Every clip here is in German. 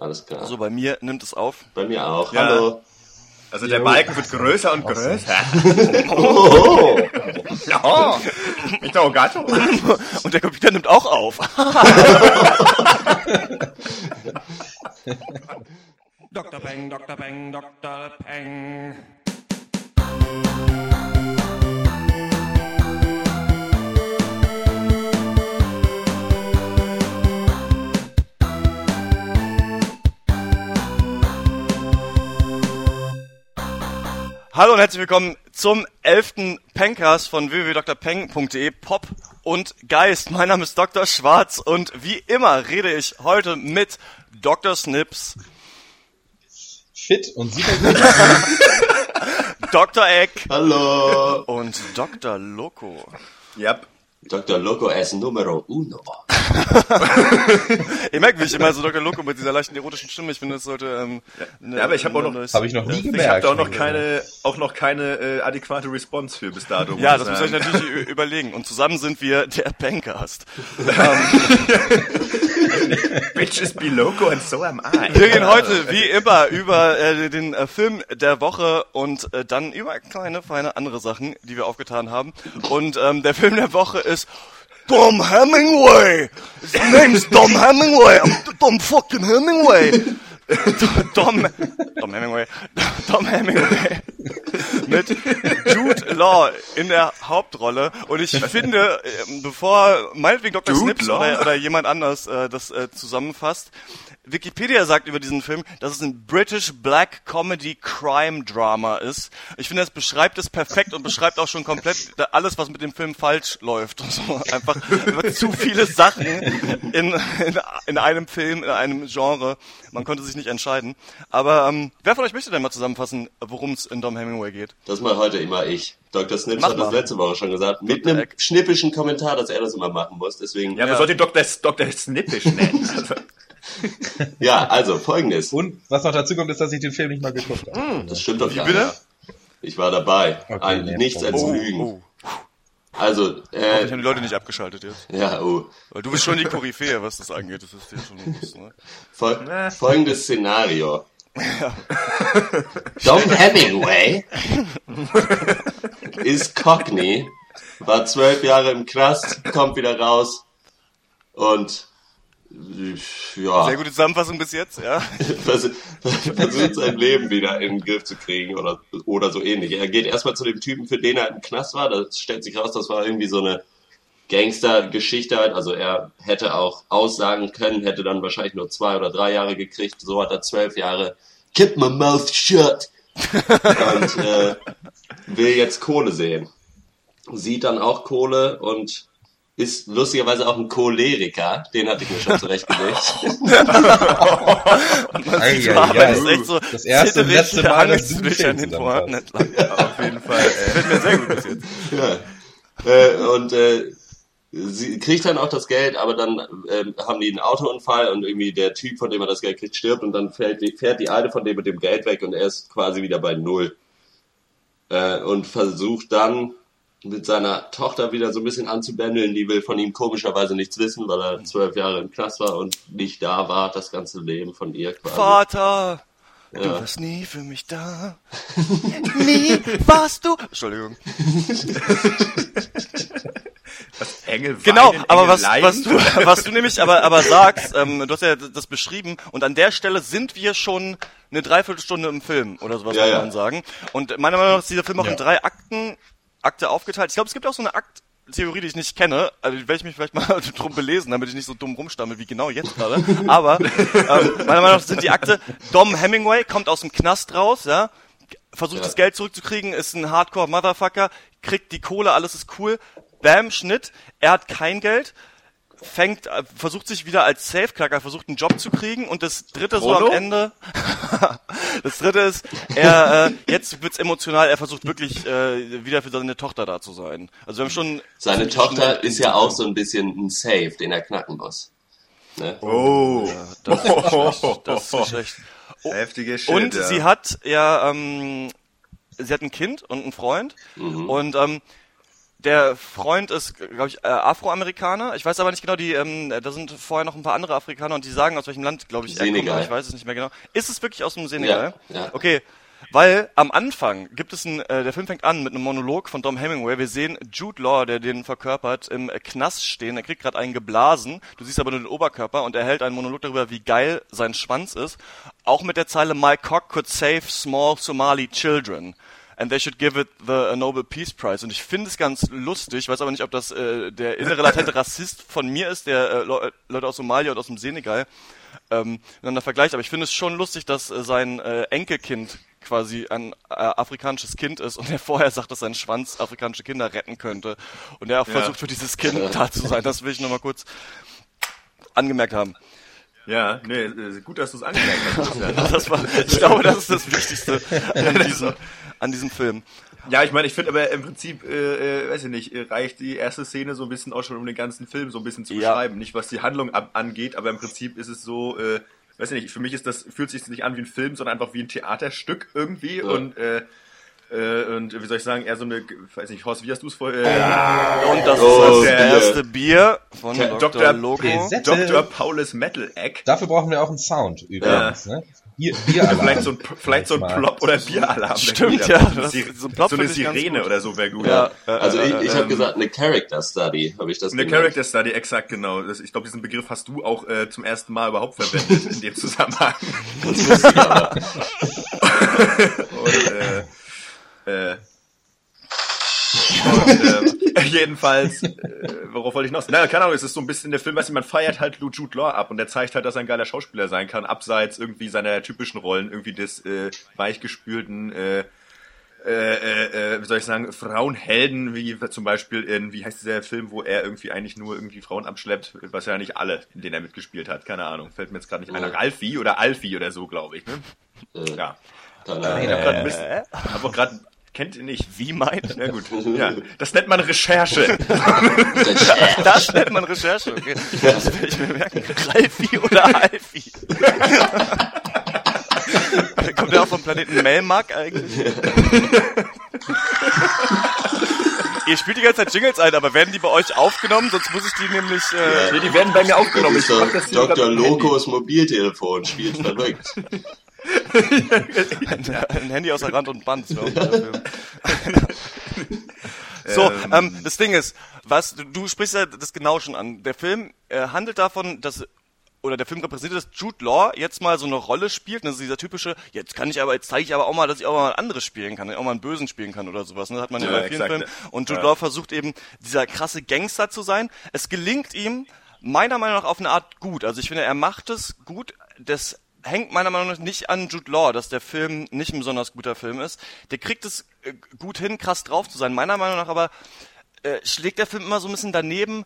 Alles klar. Also bei mir nimmt es auf. Bei mir auch. Ja. Hallo. Also der Balken wird größer und größer. Oh, Ja, ich doch Gatto. Und der Computer nimmt auch auf. Dr. Peng, Dr. Peng, Dr. Peng. Hallo und herzlich willkommen zum 11. Pencast von www.drpeng.de Pop und Geist. Mein Name ist Dr. Schwarz und wie immer rede ich heute mit Dr. Snips, fit und super gut. Dr. Eck hallo. und Dr. Loco. Yep. Dr. Loco es numero uno. Ihr merkt, wie ich immer so Dr. Loco mit dieser leichten erotischen Stimme, ich finde, das sollte... Ähm, eine- Ja, aber ich hab auch noch- neues- Habe ich noch nie Ich habe gemerkt. da auch noch keine, auch noch keine äh, adäquate Response für bis dato. Ja, das ich muss ich sagen. natürlich überlegen. Und zusammen sind wir der Pencast. Bitches be loco and so am I. Wir gehen heute wie immer über äh, den äh, Film der Woche und äh, dann über kleine, feine andere Sachen, die wir aufgetan haben. Und ähm, der Film der Woche ist Tom Hemingway. His name's Tom Hemingway. I'm Tom fucking Hemingway. Tom, Tom Hemingway. Tom Hemingway. Mit Jude Law in der Hauptrolle. Und ich finde, ähm, bevor meinetwegen Dr. Jude Snips oder, oder jemand anders äh, das äh, zusammenfasst, Wikipedia sagt über diesen Film, dass es ein British Black Comedy Crime Drama ist. Ich finde, das beschreibt es perfekt und beschreibt auch schon komplett alles, was mit dem Film falsch läuft. Und so. Einfach zu viele Sachen in, in, in einem Film, in einem Genre. Man konnte sich nicht entscheiden. Aber ähm, wer von euch möchte denn mal zusammenfassen, worum es in Dom Hemingway geht? Das mal heute immer ich. Dr. Snips Mach hat das mal. letzte Woche schon gesagt. Mit Dr. einem Eck. schnippischen Kommentar, dass er das immer machen muss. Deswegen, Ja, ja, man sollte Dr. Dr. Snippish nennen. Also, also folgendes. Und was noch dazu kommt, ist, dass ich den Film nicht mal geguckt habe. Das stimmt doch gar bitte? nicht. Ich war dabei. Okay, Ein, nee, nichts als Oh, Lügen. oh. Also, Ich äh, habe die Leute nicht abgeschaltet jetzt. ja, oh. Weil du bist schon die Koryphäe, was das angeht. Das ist dir schon bewusst, ne? Fol folgendes Szenario. Dom Hemingway ist Cockney, war zwölf Jahre im Knast, kommt wieder raus und äh, ja, Sehr gute Zusammenfassung bis jetzt, ja. vers versucht sein Leben wieder in den Griff zu kriegen oder, oder so ähnlich. Er geht erstmal zu dem Typen, für den er im Knast war. Das stellt sich raus, das war irgendwie so eine Gangster-Geschichte halt. Also er hätte auch aussagen können, hätte dann wahrscheinlich nur zwei oder drei Jahre gekriegt. So hat er zwölf Jahre. Keep my mouth shut. und äh, will jetzt Kohle sehen. Sieht dann auch Kohle und ist lustigerweise auch ein Choleriker. Den hatte ich mir schon zurechtgelegt. Ei, das ist echt so, Das erste und letzte Mal, dass du Film an den. Pointen entlang. auf jeden Fall. Äh, Gefällt mir sehr gut bis jetzt. Ja. Äh, und äh, sie kriegt dann auch das Geld, aber dann ähm, haben die einen Autounfall und irgendwie der Typ, von dem er das Geld kriegt, stirbt und dann fällt die, fährt die Alte von dem mit dem Geld weg und er ist quasi wieder bei Null. Äh, und versucht dann mit seiner Tochter wieder so ein bisschen anzubändeln. Die will von ihm komischerweise nichts wissen, weil er zwölf Jahre im Knast war und nicht da war, das ganze Leben von ihr quasi. Vater, du Ja. warst nie für mich da. nie warst du. Entschuldigung. Engel Genau, weinen, aber was, Engel was, du, was du nämlich aber, aber sagst, ähm, du hast ja das beschrieben und an der Stelle sind wir schon eine Dreiviertelstunde im Film oder sowas Ja, muss ja. man sagen. Und meiner Meinung nach ist dieser Film auch in Ja. drei Akten, Akte aufgeteilt. Ich glaube, es gibt auch so eine Akttheorie, die ich nicht kenne. Also die werde ich mich vielleicht mal drum belesen, damit ich nicht so dumm rumstammel wie genau jetzt gerade. Aber ähm, meiner Meinung nach sind die Akte, Dom Hemingway kommt aus dem Knast raus, ja, versucht Ja. das Geld zurückzukriegen, ist ein Hardcore-Motherfucker, kriegt die Kohle, alles ist cool. Bam, Schnitt, er hat kein Geld, fängt, äh, versucht sich wieder als Safecracker, versucht einen Job zu kriegen und das dritte so Prolo? am Ende, das dritte ist, er, äh, jetzt wird's emotional, er versucht wirklich äh, wieder für seine Tochter da zu sein. Also wir haben schon Seine Tochter schnell ist in- ja auch so ein bisschen ein Safe, den er knacken muss. Ne? Oh, das ist schlecht, das ist schlecht. Oh, heftige Shit. Und ja. sie hat ja, ähm, sie hat ein Kind und einen Freund Mhm. und ähm, der Freund ist, glaube ich, äh, Afroamerikaner. Ich weiß aber nicht genau, die, ähm, da sind vorher noch ein paar andere Afrikaner und die sagen, aus welchem Land, glaube ich, er kommt, Senegal. aber ich weiß es nicht mehr genau. Ist es wirklich aus dem Senegal? Ja, ja. Okay. Weil am Anfang gibt es ein, äh, der Film fängt an mit einem Monolog von Dom Hemingway. Wir sehen Jude Law, der den verkörpert, im Knast stehen. Er kriegt gerade einen geblasen. Du siehst aber nur den Oberkörper und er hält einen Monolog darüber, wie geil sein Schwanz ist. Auch mit der Zeile My cock could save small Somali children. And they should give it the Nobel Peace Prize. Und ich finde es ganz lustig, weiß aber nicht, ob das äh, der innere latente Rassist von mir ist, der äh, Le Leute aus Somalia und aus dem Senegal ähm, miteinander vergleicht. Aber ich finde es schon lustig, dass äh, sein äh, Enkelkind quasi ein äh, afrikanisches Kind ist und er vorher sagt, dass sein Schwanz afrikanische Kinder retten könnte. Und er auch versucht für dieses Kind da zu sein. Das will ich nochmal kurz angemerkt haben. Ja, nee, äh, gut, dass du es angemerkt hast. Ja. Das war, ich glaube, das ist das Wichtigste an diesem, an diesem Film. Ja, ich meine, ich finde aber im Prinzip, äh, äh, weiß ich nicht, reicht die erste Szene so ein bisschen auch schon, um den ganzen Film so ein bisschen zu Ja. beschreiben. Nicht was die Handlung ab angeht, aber im Prinzip ist es so, äh, weiß ich nicht, für mich ist das, fühlt sich nicht an wie ein Film, sondern einfach wie ein Theaterstück irgendwie und, äh, äh, und wie soll ich sagen, eher so eine, weiß nicht, Horst, wie hast du es vorher? Äh, Und das Oh, ist das erste Bier von Dr. Dr. Loco. Präse- Dr. Paulus Metal Egg. Dafür brauchen wir auch einen Sound übrigens. Ne? Bier, Bieralarm. Vielleicht so ein, vielleicht so ein. Plop oder Bieralarm. Stimmt, ja, gut. So eine das- so ein Plop so eine ich Sirene oder so wäre gut. Ja, äh, Also ich, ich habe ähm, gesagt, eine Character Study, habe ich das Eine genannt. Character Study, exakt genau. Das, ich glaube, diesen Begriff hast du auch äh, zum ersten Mal überhaupt verwendet in dem Zusammenhang. Und, äh, äh, und, äh, jedenfalls, äh, worauf wollte ich noch? Naja, keine Ahnung, es ist so ein bisschen der Film, weißt du, man feiert halt Lou Jude Law ab und der zeigt halt, dass er ein geiler Schauspieler sein kann, abseits irgendwie seiner typischen Rollen, irgendwie des äh, weichgespülten, äh, äh, äh, äh, wie soll ich sagen, Frauenhelden, wie zum Beispiel in, wie heißt dieser Film, wo er irgendwie eigentlich nur irgendwie Frauen abschleppt, was ja nicht alle, in denen er mitgespielt hat, keine Ahnung, fällt mir jetzt gerade nicht ein. Ja. Ralfi oder Alfie oder so, glaube ich, ne? Äh, Ja. keine Ich Ahnung. hab grad Mist, hab auch gerade, kennt ihr nicht? Wie meint? Na gut, ja, das nennt man Recherche. Das nennt man Recherche. Okay. Das will ich mir merken. Ralfi oder Alfi? Kommt der auch vom Planeten Melmark eigentlich? Ihr spielt die ganze Zeit Jingles ein, aber werden die bei euch aufgenommen? Sonst muss ich die nämlich... Äh, Nee, die werden bei mir aufgenommen. Ich Dr. Handy. Locos Mobiltelefon spielt verrückt. ein, Handy außer Rand und Band. So, ähm, das Ding ist, was du, du sprichst ja das genau schon an. Der Film äh, handelt davon, dass oder der Film repräsentiert, dass Jude Law jetzt mal so eine Rolle spielt. Das ist dieser typische, jetzt kann ich aber, jetzt zeige ich aber auch mal, dass ich auch mal ein anderes spielen kann, auch mal einen Bösen spielen kann oder sowas. Ne? Das hat man ja, bei vielen. Filmen. Und Jude Ja. Law versucht eben, dieser krasse Gangster zu sein. Es gelingt ihm meiner Meinung nach auf eine Art gut. Also ich finde, er macht es gut. Das hängt meiner Meinung nach nicht an Jude Law, dass der Film nicht ein besonders guter Film ist. Der kriegt es äh, gut hin, krass drauf zu sein. Meiner Meinung nach aber äh, schlägt der Film immer so ein bisschen daneben.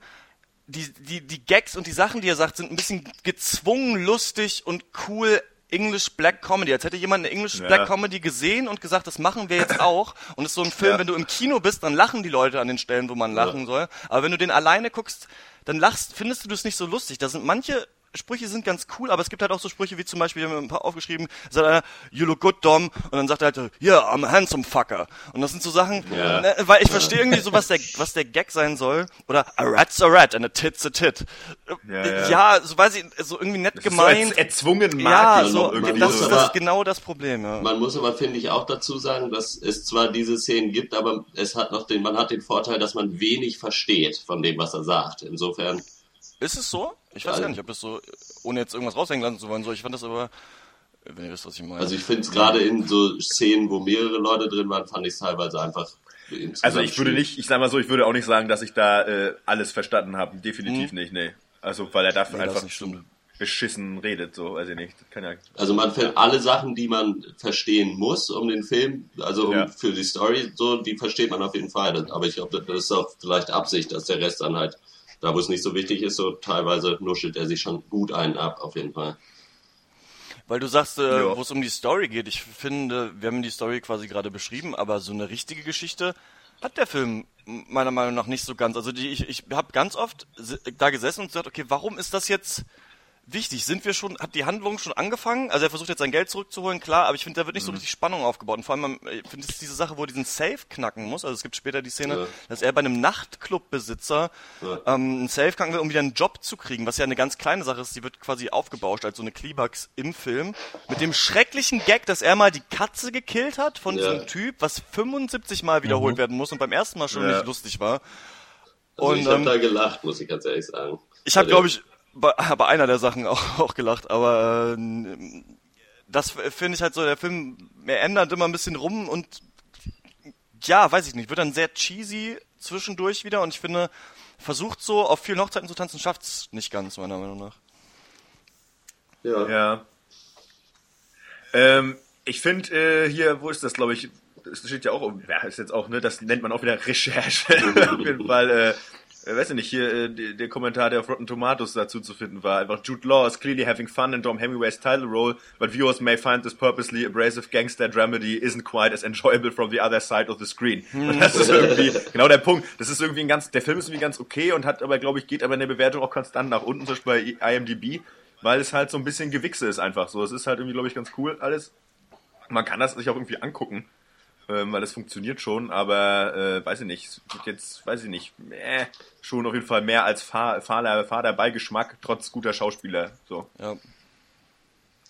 Die, die, die Gags und die Sachen, die er sagt, sind ein bisschen gezwungen, lustig und cool English Black Comedy. Als hätte jemand eine English Ja. Black Comedy gesehen und gesagt, das machen wir jetzt auch. Und es ist so ein Film, Ja. wenn du im Kino bist, dann lachen die Leute an den Stellen, wo man lachen soll. Aber wenn du den alleine guckst, dann lachst, findest du das nicht so lustig. Da sind manche Sprüche sind ganz cool, aber es gibt halt auch so Sprüche wie zum Beispiel, wir haben ein paar aufgeschrieben, sagt einer, you look good, Dom, und dann sagt er halt, yeah, I'm a handsome fucker. Und das sind so Sachen, Ja. ne, weil ich verstehe irgendwie so, was der, was der Gag sein soll. Oder a rat's a rat and a tit's a tit. Ja, Ja, ja. so weiß ich, so irgendwie nett Das ist gemeint. So erz- erzwungen ja, magisch so, irgendwie. das, so. das ist genau das Problem, ja. Man muss aber, finde ich, auch dazu sagen, dass es zwar diese Szenen gibt, aber es hat noch den, man hat den Vorteil, dass man wenig versteht von dem, was er sagt. Insofern, Ist es so? Ich weiß Ja. gar nicht, ob das so, ohne jetzt irgendwas raushängen lassen zu wollen, so. Ich fand das aber, wenn ihr wisst, was ich meine. also ich finde es gerade in so Szenen, wo mehrere Leute drin waren, fand ich es teilweise einfach Also ich würde nicht, ich sag mal so, ich würde auch nicht sagen, dass ich da äh, alles verstanden habe. Definitiv nicht, nee. Also weil er dafür Nee, einfach nicht stimmt. beschissen redet, so weiß ich nicht. Ja. Also man findet alle Sachen, die man verstehen muss, um den Film, also um, Ja. für die Story, so, die versteht man auf jeden Fall. Aber ich glaube, das ist auch vielleicht Absicht, dass der Rest dann halt, da wo es nicht so wichtig ist, so teilweise nuschelt er sich schon gut einen ab, auf jeden Fall. Weil du sagst, äh, Ja. wo es um die Story geht. Ich finde, wir haben die Story quasi gerade beschrieben, aber so eine richtige Geschichte hat der Film meiner Meinung nach nicht so ganz. Also die, ich, ich habe ganz oft da gesessen und gesagt, okay, warum ist das jetzt wichtig. Sind wir schon, hat die Handlung schon angefangen? Also er versucht jetzt sein Geld zurückzuholen, klar, aber ich finde, da wird nicht so Mhm. richtig Spannung aufgebaut. Und vor allem, ich finde, es diese Sache, wo er diesen Safe knacken muss. Also es gibt später die Szene, Ja. dass er bei einem Nachtclubbesitzer Ja. ähm, einen Safe knacken will, um wieder einen Job zu kriegen, was ja eine ganz kleine Sache ist. Die wird quasi aufgebauscht als so eine Klimax im Film. Mit dem schrecklichen Gag, dass er mal die Katze gekillt hat von Ja. diesem Typ, was 75 Mal wiederholt werden muss und beim ersten Mal schon nicht lustig war. Also Und, ich habe ähm, da gelacht, muss ich ganz ehrlich sagen. Ich habe, Bei glaube ich, bei, bei einer der Sachen auch, auch gelacht, aber äh, das finde ich halt so, der Film, er ändert immer ein bisschen rum und ja, weiß ich nicht, wird dann sehr cheesy zwischendurch wieder und ich finde, versucht so auf vielen Hochzeiten zu tanzen, schafft's nicht ganz, meiner Meinung nach. Ja. Ja. Ähm, ich finde äh, hier, wo ist das, glaube ich, das steht ja auch, um- ja, ist jetzt auch, ne, das nennt man auch wieder Recherche. Auf jeden Fall, äh, äh, weiß ich nicht, hier äh, die- der Kommentar, der auf Rotten Tomatoes dazu zu finden war, einfach Jude Law is clearly having fun in Dom Hemingway's title role, but viewers may find this purposely abrasive gangster dramedy isn't quite as enjoyable from the other side of the screen. Und das ist irgendwie genau der Punkt. Das ist irgendwie ein ganz, der Film ist irgendwie ganz okay und hat aber, glaube ich, geht aber in der Bewertung auch konstant nach unten, zum Beispiel bei IMDb, weil es halt so ein bisschen Gewichse ist einfach so. Es ist halt irgendwie, glaube ich, ganz cool alles. Man kann das sich auch irgendwie angucken, ähm, weil es funktioniert schon, aber äh, weiß ich nicht, jetzt, weiß ich nicht, äh, schon auf jeden Fall mehr als fahr, fahler, fahrer Beigeschmack, trotz guter Schauspieler. So. Ja.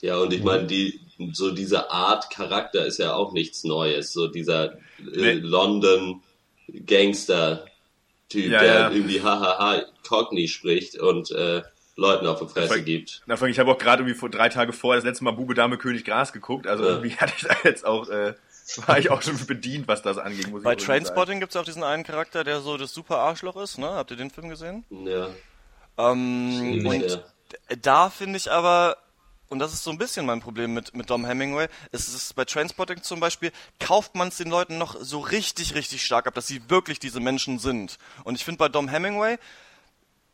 Ja, und ich meine, die, so diese Art Charakter ist ja auch nichts Neues. So dieser äh, Nee. London Gangster-Typ, Ja, der ja. irgendwie hahaha Cockney spricht und äh, Leuten auf die Fresse gibt. Ich habe auch gerade irgendwie vor drei Tage vorher das letzte Mal Bube Dame König Gras geguckt, also Ja. irgendwie hatte ich da jetzt auch, äh, war ich auch schon bedient, was das angeht. Muss Bei. Trainspotting gibt's auch diesen einen Charakter, der so das super Arschloch ist, ne? Habt ihr den Film gesehen? Ja, Ähm, und d- da finde ich aber, und das ist so ein bisschen mein Problem mit, mit Dom Hemingway, es ist bei Trainspotting zum Beispiel, kauft man es den Leuten noch so richtig, richtig stark ab, dass sie wirklich diese Menschen sind. Und ich finde bei Dom Hemingway,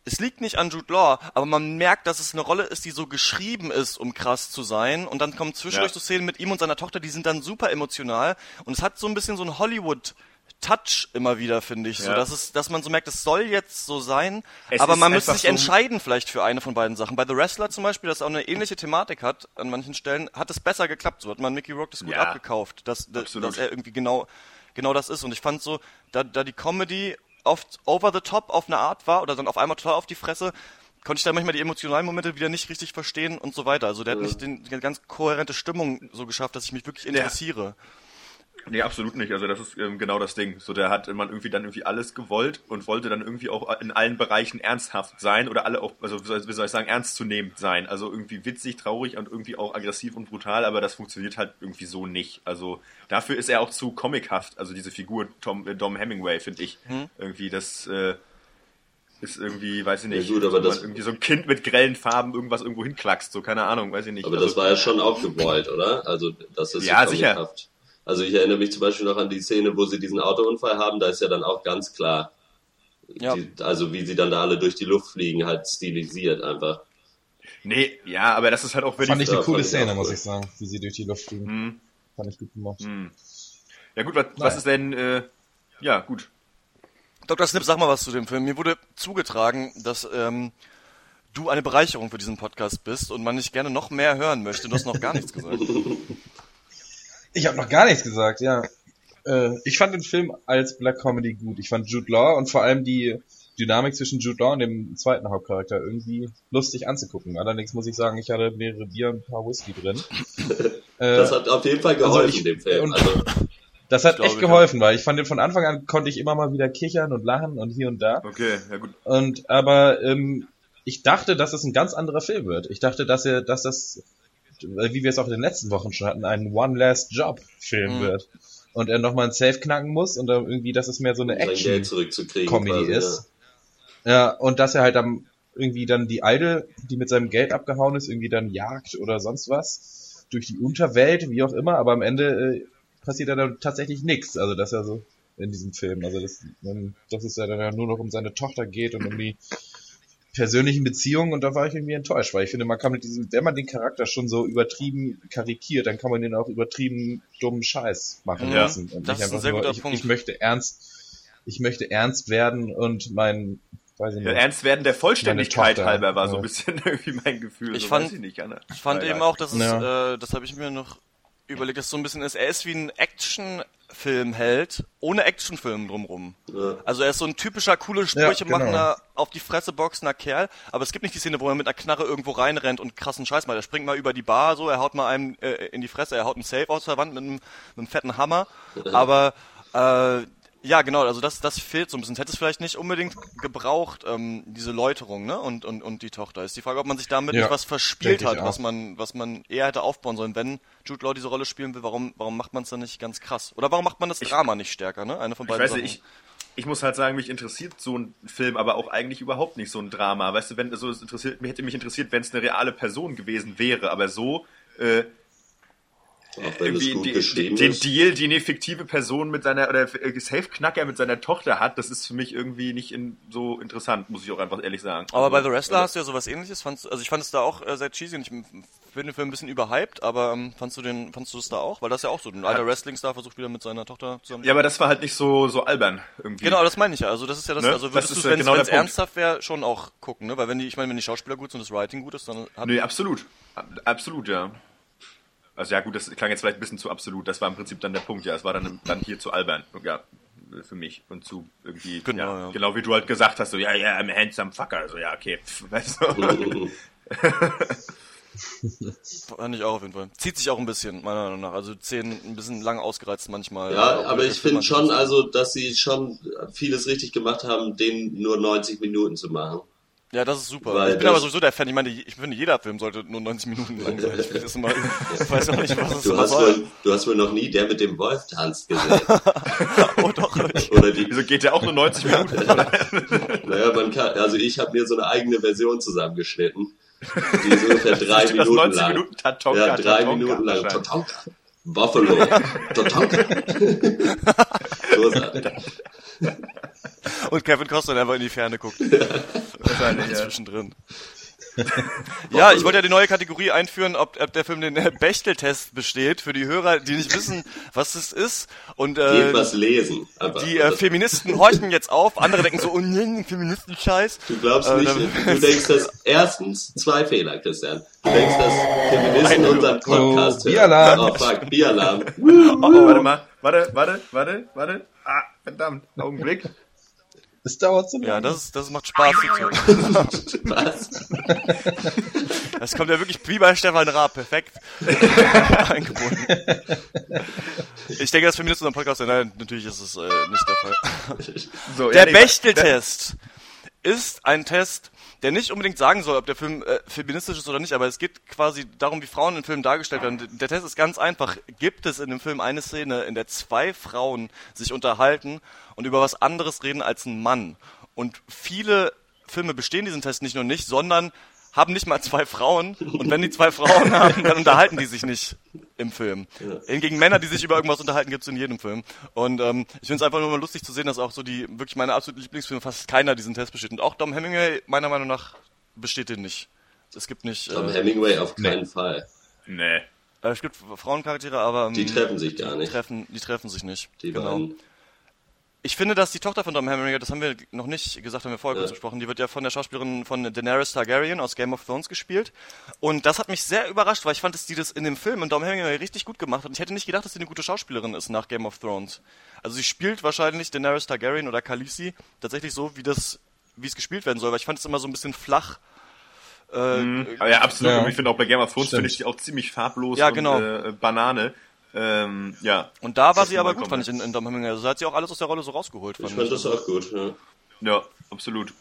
es liegt nicht an Jude Law, aber man merkt, dass es eine Rolle ist, die so geschrieben ist, um krass zu sein. Und dann kommen zwischendurch Ja. so Szenen mit ihm und seiner Tochter, die sind dann super emotional. Und es hat so ein bisschen so ein Hollywood- Touch immer wieder, finde ich, so, Ja. dass es, dass man so merkt, es soll jetzt so sein, Es aber man müsste sich so- entscheiden vielleicht für eine von beiden Sachen. Bei The Wrestler zum Beispiel, das auch eine ähnliche Thematik hat, an manchen Stellen, hat es besser geklappt. So hat man Mickey Rourke das gut Ja. abgekauft, dass, dass, dass er irgendwie genau, genau das ist. Und ich fand so, da, da die Comedy oft over the top auf eine Art war oder dann auf einmal total auf die Fresse, konnte ich da manchmal die emotionalen Momente wieder nicht richtig verstehen und so weiter. Also der hat nicht den, die ganz kohärente Stimmung so geschafft, dass ich mich wirklich interessiere. Nee, absolut nicht. Also das ist ähm, genau das Ding. So, der hat man irgendwie dann irgendwie alles gewollt und wollte dann irgendwie auch in allen Bereichen ernsthaft sein oder alle auch, also wie soll ich sagen, ernstzunehmend sein. Also irgendwie witzig, traurig und irgendwie auch aggressiv und brutal, aber das funktioniert halt irgendwie so nicht. Also dafür ist er auch zu comichaft. Also diese Figur Tom, äh, Dom Hemingway, finde ich. Irgendwie das äh, ist irgendwie, weiß ich nicht, Ja gut, aber so das- man irgendwie so ein Kind mit grellen Farben irgendwas irgendwo hinklackst, so keine Ahnung, weiß ich nicht. aber also, das war ja schon auch gewollt, oder? Also das ist Ja, so sicher. Also ich erinnere mich zum Beispiel noch an die Szene, wo sie diesen Autounfall haben, da ist ja dann auch ganz klar, Ja. die, also wie sie dann da alle durch die Luft fliegen, halt stilisiert einfach. Nee, ja, aber das ist halt auch wenn Fand ich Ja, eine coole ich Szene, auch muss ich sagen, wie sie durch die Luft fliegen. Fand ich gut gemacht. Ja gut, was, was ist denn, äh, ja gut. Dr. Snip, sag mal was zu dem Film. Mir wurde zugetragen, dass ähm, du eine Bereicherung für diesen Podcast bist und man nicht gerne noch mehr hören möchte. Du hast noch gar nichts gesagt. Ich habe noch gar nichts gesagt, ja. Äh, ich fand den Film als Black Comedy gut. Ich fand Jude Law und vor allem die Dynamik zwischen Jude Law und dem zweiten Hauptcharakter irgendwie lustig anzugucken. Allerdings muss ich sagen, ich hatte mehrere Bier und ein paar Whisky drin. Äh, Das hat auf jeden Fall geholfen, ich- dem Film. und- Also, das hat echt ich, geholfen, weil ich fand den von Anfang an konnte ich immer mal wieder kichern und lachen und hier und da. Okay, ja gut. Und aber ähm, ich dachte, dass es ein ganz anderer Film wird. Ich dachte, dass er, dass das, wie wir es auch in den letzten Wochen schon hatten, ein One Last Job Film Mhm. wird. Und er nochmal ein Safe knacken muss und dann irgendwie, dass es mehr so eine um sein Action Geld zurückzukriegen. Comedy quasi, ist. Ja, und dass er halt am irgendwie dann die Idol, die mit seinem Geld abgehauen ist, irgendwie dann jagt oder sonst was durch die Unterwelt, wie auch immer, aber am Ende äh, passiert dann tatsächlich nichts. Also dass er so in diesem Film, also das, dass es ja dann ja nur noch um seine Tochter geht und um die persönlichen Beziehungen und da war ich irgendwie enttäuscht, weil ich finde, man kann mit diesem, wenn man den Charakter schon so übertrieben karikiert, dann kann man den auch übertrieben dummen Scheiß machen Ja, lassen. Und das ist ein sehr nur, guter ich, Punkt. ich möchte ernst, ich möchte ernst werden und mein weiß ich Ja, nicht. ernst werden der Vollständigkeit Tochter, halber war so ja. ein bisschen irgendwie mein Gefühl. Ich so fand- weiß ich nicht, Anna. Ich fand eben auch, dass es, Ja. äh, das habe ich mir noch überlegt, dass so ein bisschen ist, er ist wie ein Actionfilmheld, ohne Actionfilm drumrum. Ja. Also er ist so ein typischer, coole Sprüche genau. machender, auf die Fresse boxender Kerl, aber es gibt nicht die Szene, wo er mit einer Knarre irgendwo reinrennt und krassen Scheiß macht. Er springt mal über die Bar, so, er haut mal einem äh, in die Fresse, er haut einen Safe aus der Wand mit einem, mit einem fetten Hammer, aber äh, ja, genau, also das, das fehlt so ein bisschen. Hätte es vielleicht nicht unbedingt gebraucht, ähm, diese Läuterung, ne? Und, und, und die Tochter. Ist die Frage, ob man sich damit Ja, nicht was verspielt ich hat, was man, was man eher hätte aufbauen sollen. Wenn Jude Law diese Rolle spielen will, warum, warum macht man es dann nicht ganz krass? Oder warum macht man das Drama nicht stärker, ne? Eine von Ich beiden weiß Sachen. nicht, ich, ich muss halt sagen, mich interessiert so ein Film aber auch eigentlich überhaupt nicht so ein Drama. Weißt du, wenn so es interessiert, mich hätte mich interessiert, wenn es eine reale Person gewesen wäre, aber so äh, Auch wenn es irgendwie gut die, geschrieben den ist. Deal, den eine fiktive Person mit seiner oder äh, Safe-Knacker mit seiner Tochter hat, das ist für mich irgendwie nicht in, so interessant, muss ich auch einfach ehrlich sagen. aber bei The Also, Wrestler hast du ja sowas ähnliches. Fandst, also ich fand es da auch äh, sehr cheesy und ich finde den Film ein bisschen überhyped, aber ähm, fandst du den, fandst du das da auch? Weil das ist ja auch so. Ein alter Wrestling-Star versucht wieder mit seiner Tochter zusammen. Ja, aber das war halt nicht so so albern irgendwie. Genau, das meine ich ja. Also das ist ja das, Ne? also würdest du, wenn es genau ernsthaft wäre, schon auch gucken, ne? Weil wenn die, ich meine, wenn die Schauspieler gut sind und das Writing gut ist, dann hat Nee, absolut. Ab- Absolut, ja. Also ja gut, das klang jetzt vielleicht ein bisschen zu absolut. Das war im Prinzip dann der Punkt, ja. Es war dann, dann hier zu albern, ja, für mich. Und zu irgendwie, Genau, ja, ja. genau wie du halt gesagt hast, so, ja, ja, I'm a handsome fucker. So, ja, okay. Pff, weißt du? Fand ich auch auf jeden Fall. Zieht sich auch ein bisschen, meiner Meinung nach. Also Szenen ein bisschen lang ausgereizt manchmal. Ja, aber ich finde schon, also, dass sie schon vieles richtig gemacht haben, den nur 90 Minuten zu machen. Ja, das ist super. Weil ich bin das- aber sowieso der Fan. Ich meine, ich finde, jeder Film sollte nur 90 Minuten lang sein. Ich, das immer, ich weiß auch nicht, was es Du hast, wohl, du hast wohl noch nie der mit dem Wolf tanzt gesehen. Oh doch, ich, Oder die, Wieso geht der auch nur 90 Minuten? naja, man kann, also ich habe mir so eine eigene Version zusammengeschnitten. Die ist ungefähr drei Das Minuten 90 lang. Minuten Tatonka, ja, drei Tatonka Minuten lang. Tatonka. Buffalo. Tatonka. Großartig. und Kevin Costner einfach in die Ferne guckt. Wahrscheinlich, ja. Zwischendrin. ja, ich wollte ja die neue Kategorie einführen, ob, ob der Film den Bechtel-Test besteht, für die Hörer, die nicht wissen, was es ist. Und äh, Geht was lesen. Einfach. die äh, Feministen horchen jetzt auf, andere denken so, oh nee, Feministenscheiß. Du glaubst Äh, nicht, du denkst, dass erstens zwei Fehler, Christian. Du denkst, dass Feministen unseren Podcast Oh, hören. Oh fuck, Bieralarm. Oh, oh, warte mal. Warte, warte, warte, warte. Ah, verdammt. Augenblick. Es dauert so lange. Ja, das, ist, das macht Spaß. Was? Das kommt ja wirklich wie bei Stefan Raab, perfekt eingebunden. Ich denke, dass Feministen unseren Podcast. Nein, natürlich ist es äh, nicht der Fall. So, Der ja, nee, Bechtel-Test ist ein Test, der nicht unbedingt sagen soll, ob der Film äh, feministisch ist oder nicht, aber es geht quasi darum, wie Frauen in Filmen dargestellt werden. Der Test ist ganz einfach. Gibt es in dem Film eine Szene, in der zwei Frauen sich unterhalten und über was anderes reden als ein Mann? Und viele Filme bestehen diesen Test nicht nur nicht, sondern haben nicht mal zwei Frauen. Und wenn die zwei Frauen haben, dann unterhalten die sich nicht im Film. Hingegen Männer, die sich über irgendwas unterhalten, gibt's in jedem Film. Und ähm, ich finde es einfach nur mal lustig zu sehen, dass auch so die wirklich meine absoluten Lieblingsfilme fast keiner diesen Test besteht. Und auch Dom Hemingway, meiner Meinung nach, besteht den nicht. Es gibt nicht. Tom Äh, Hemingway auf keinen Fall. Nee. äh, es gibt Frauencharaktere, aber ähm, Die treffen sich gar die nicht. treffen, die treffen sich nicht. Die genau. beiden. Ich finde, dass die Tochter von Dom Hemingway, das haben wir noch nicht gesagt, haben wir vorher Ja. kurz besprochen, die wird ja von der Schauspielerin von Daenerys Targaryen aus Game of Thrones gespielt. Und das hat mich sehr überrascht, weil ich fand, dass die das in dem Film in Dom Hemingway richtig gut gemacht hat. Und ich hätte nicht gedacht, dass sie eine gute Schauspielerin ist nach Game of Thrones. Also sie spielt wahrscheinlich Daenerys Targaryen oder Khaleesi tatsächlich so, wie das, wie es gespielt werden soll. Weil ich fand es immer so ein bisschen flach. Äh, Aber ja, absolut. Ja. Und ich finde auch bei Game of Thrones finde ich die auch ziemlich farblos Ja, genau. und äh, Banane. Ähm, ja. Und da war Das sie aber gut, fand ich, in, in Hemingway. Also da hat sie auch alles aus der Rolle so rausgeholt, fand Ich fand das Also, auch gut. Ja. Ja, absolut.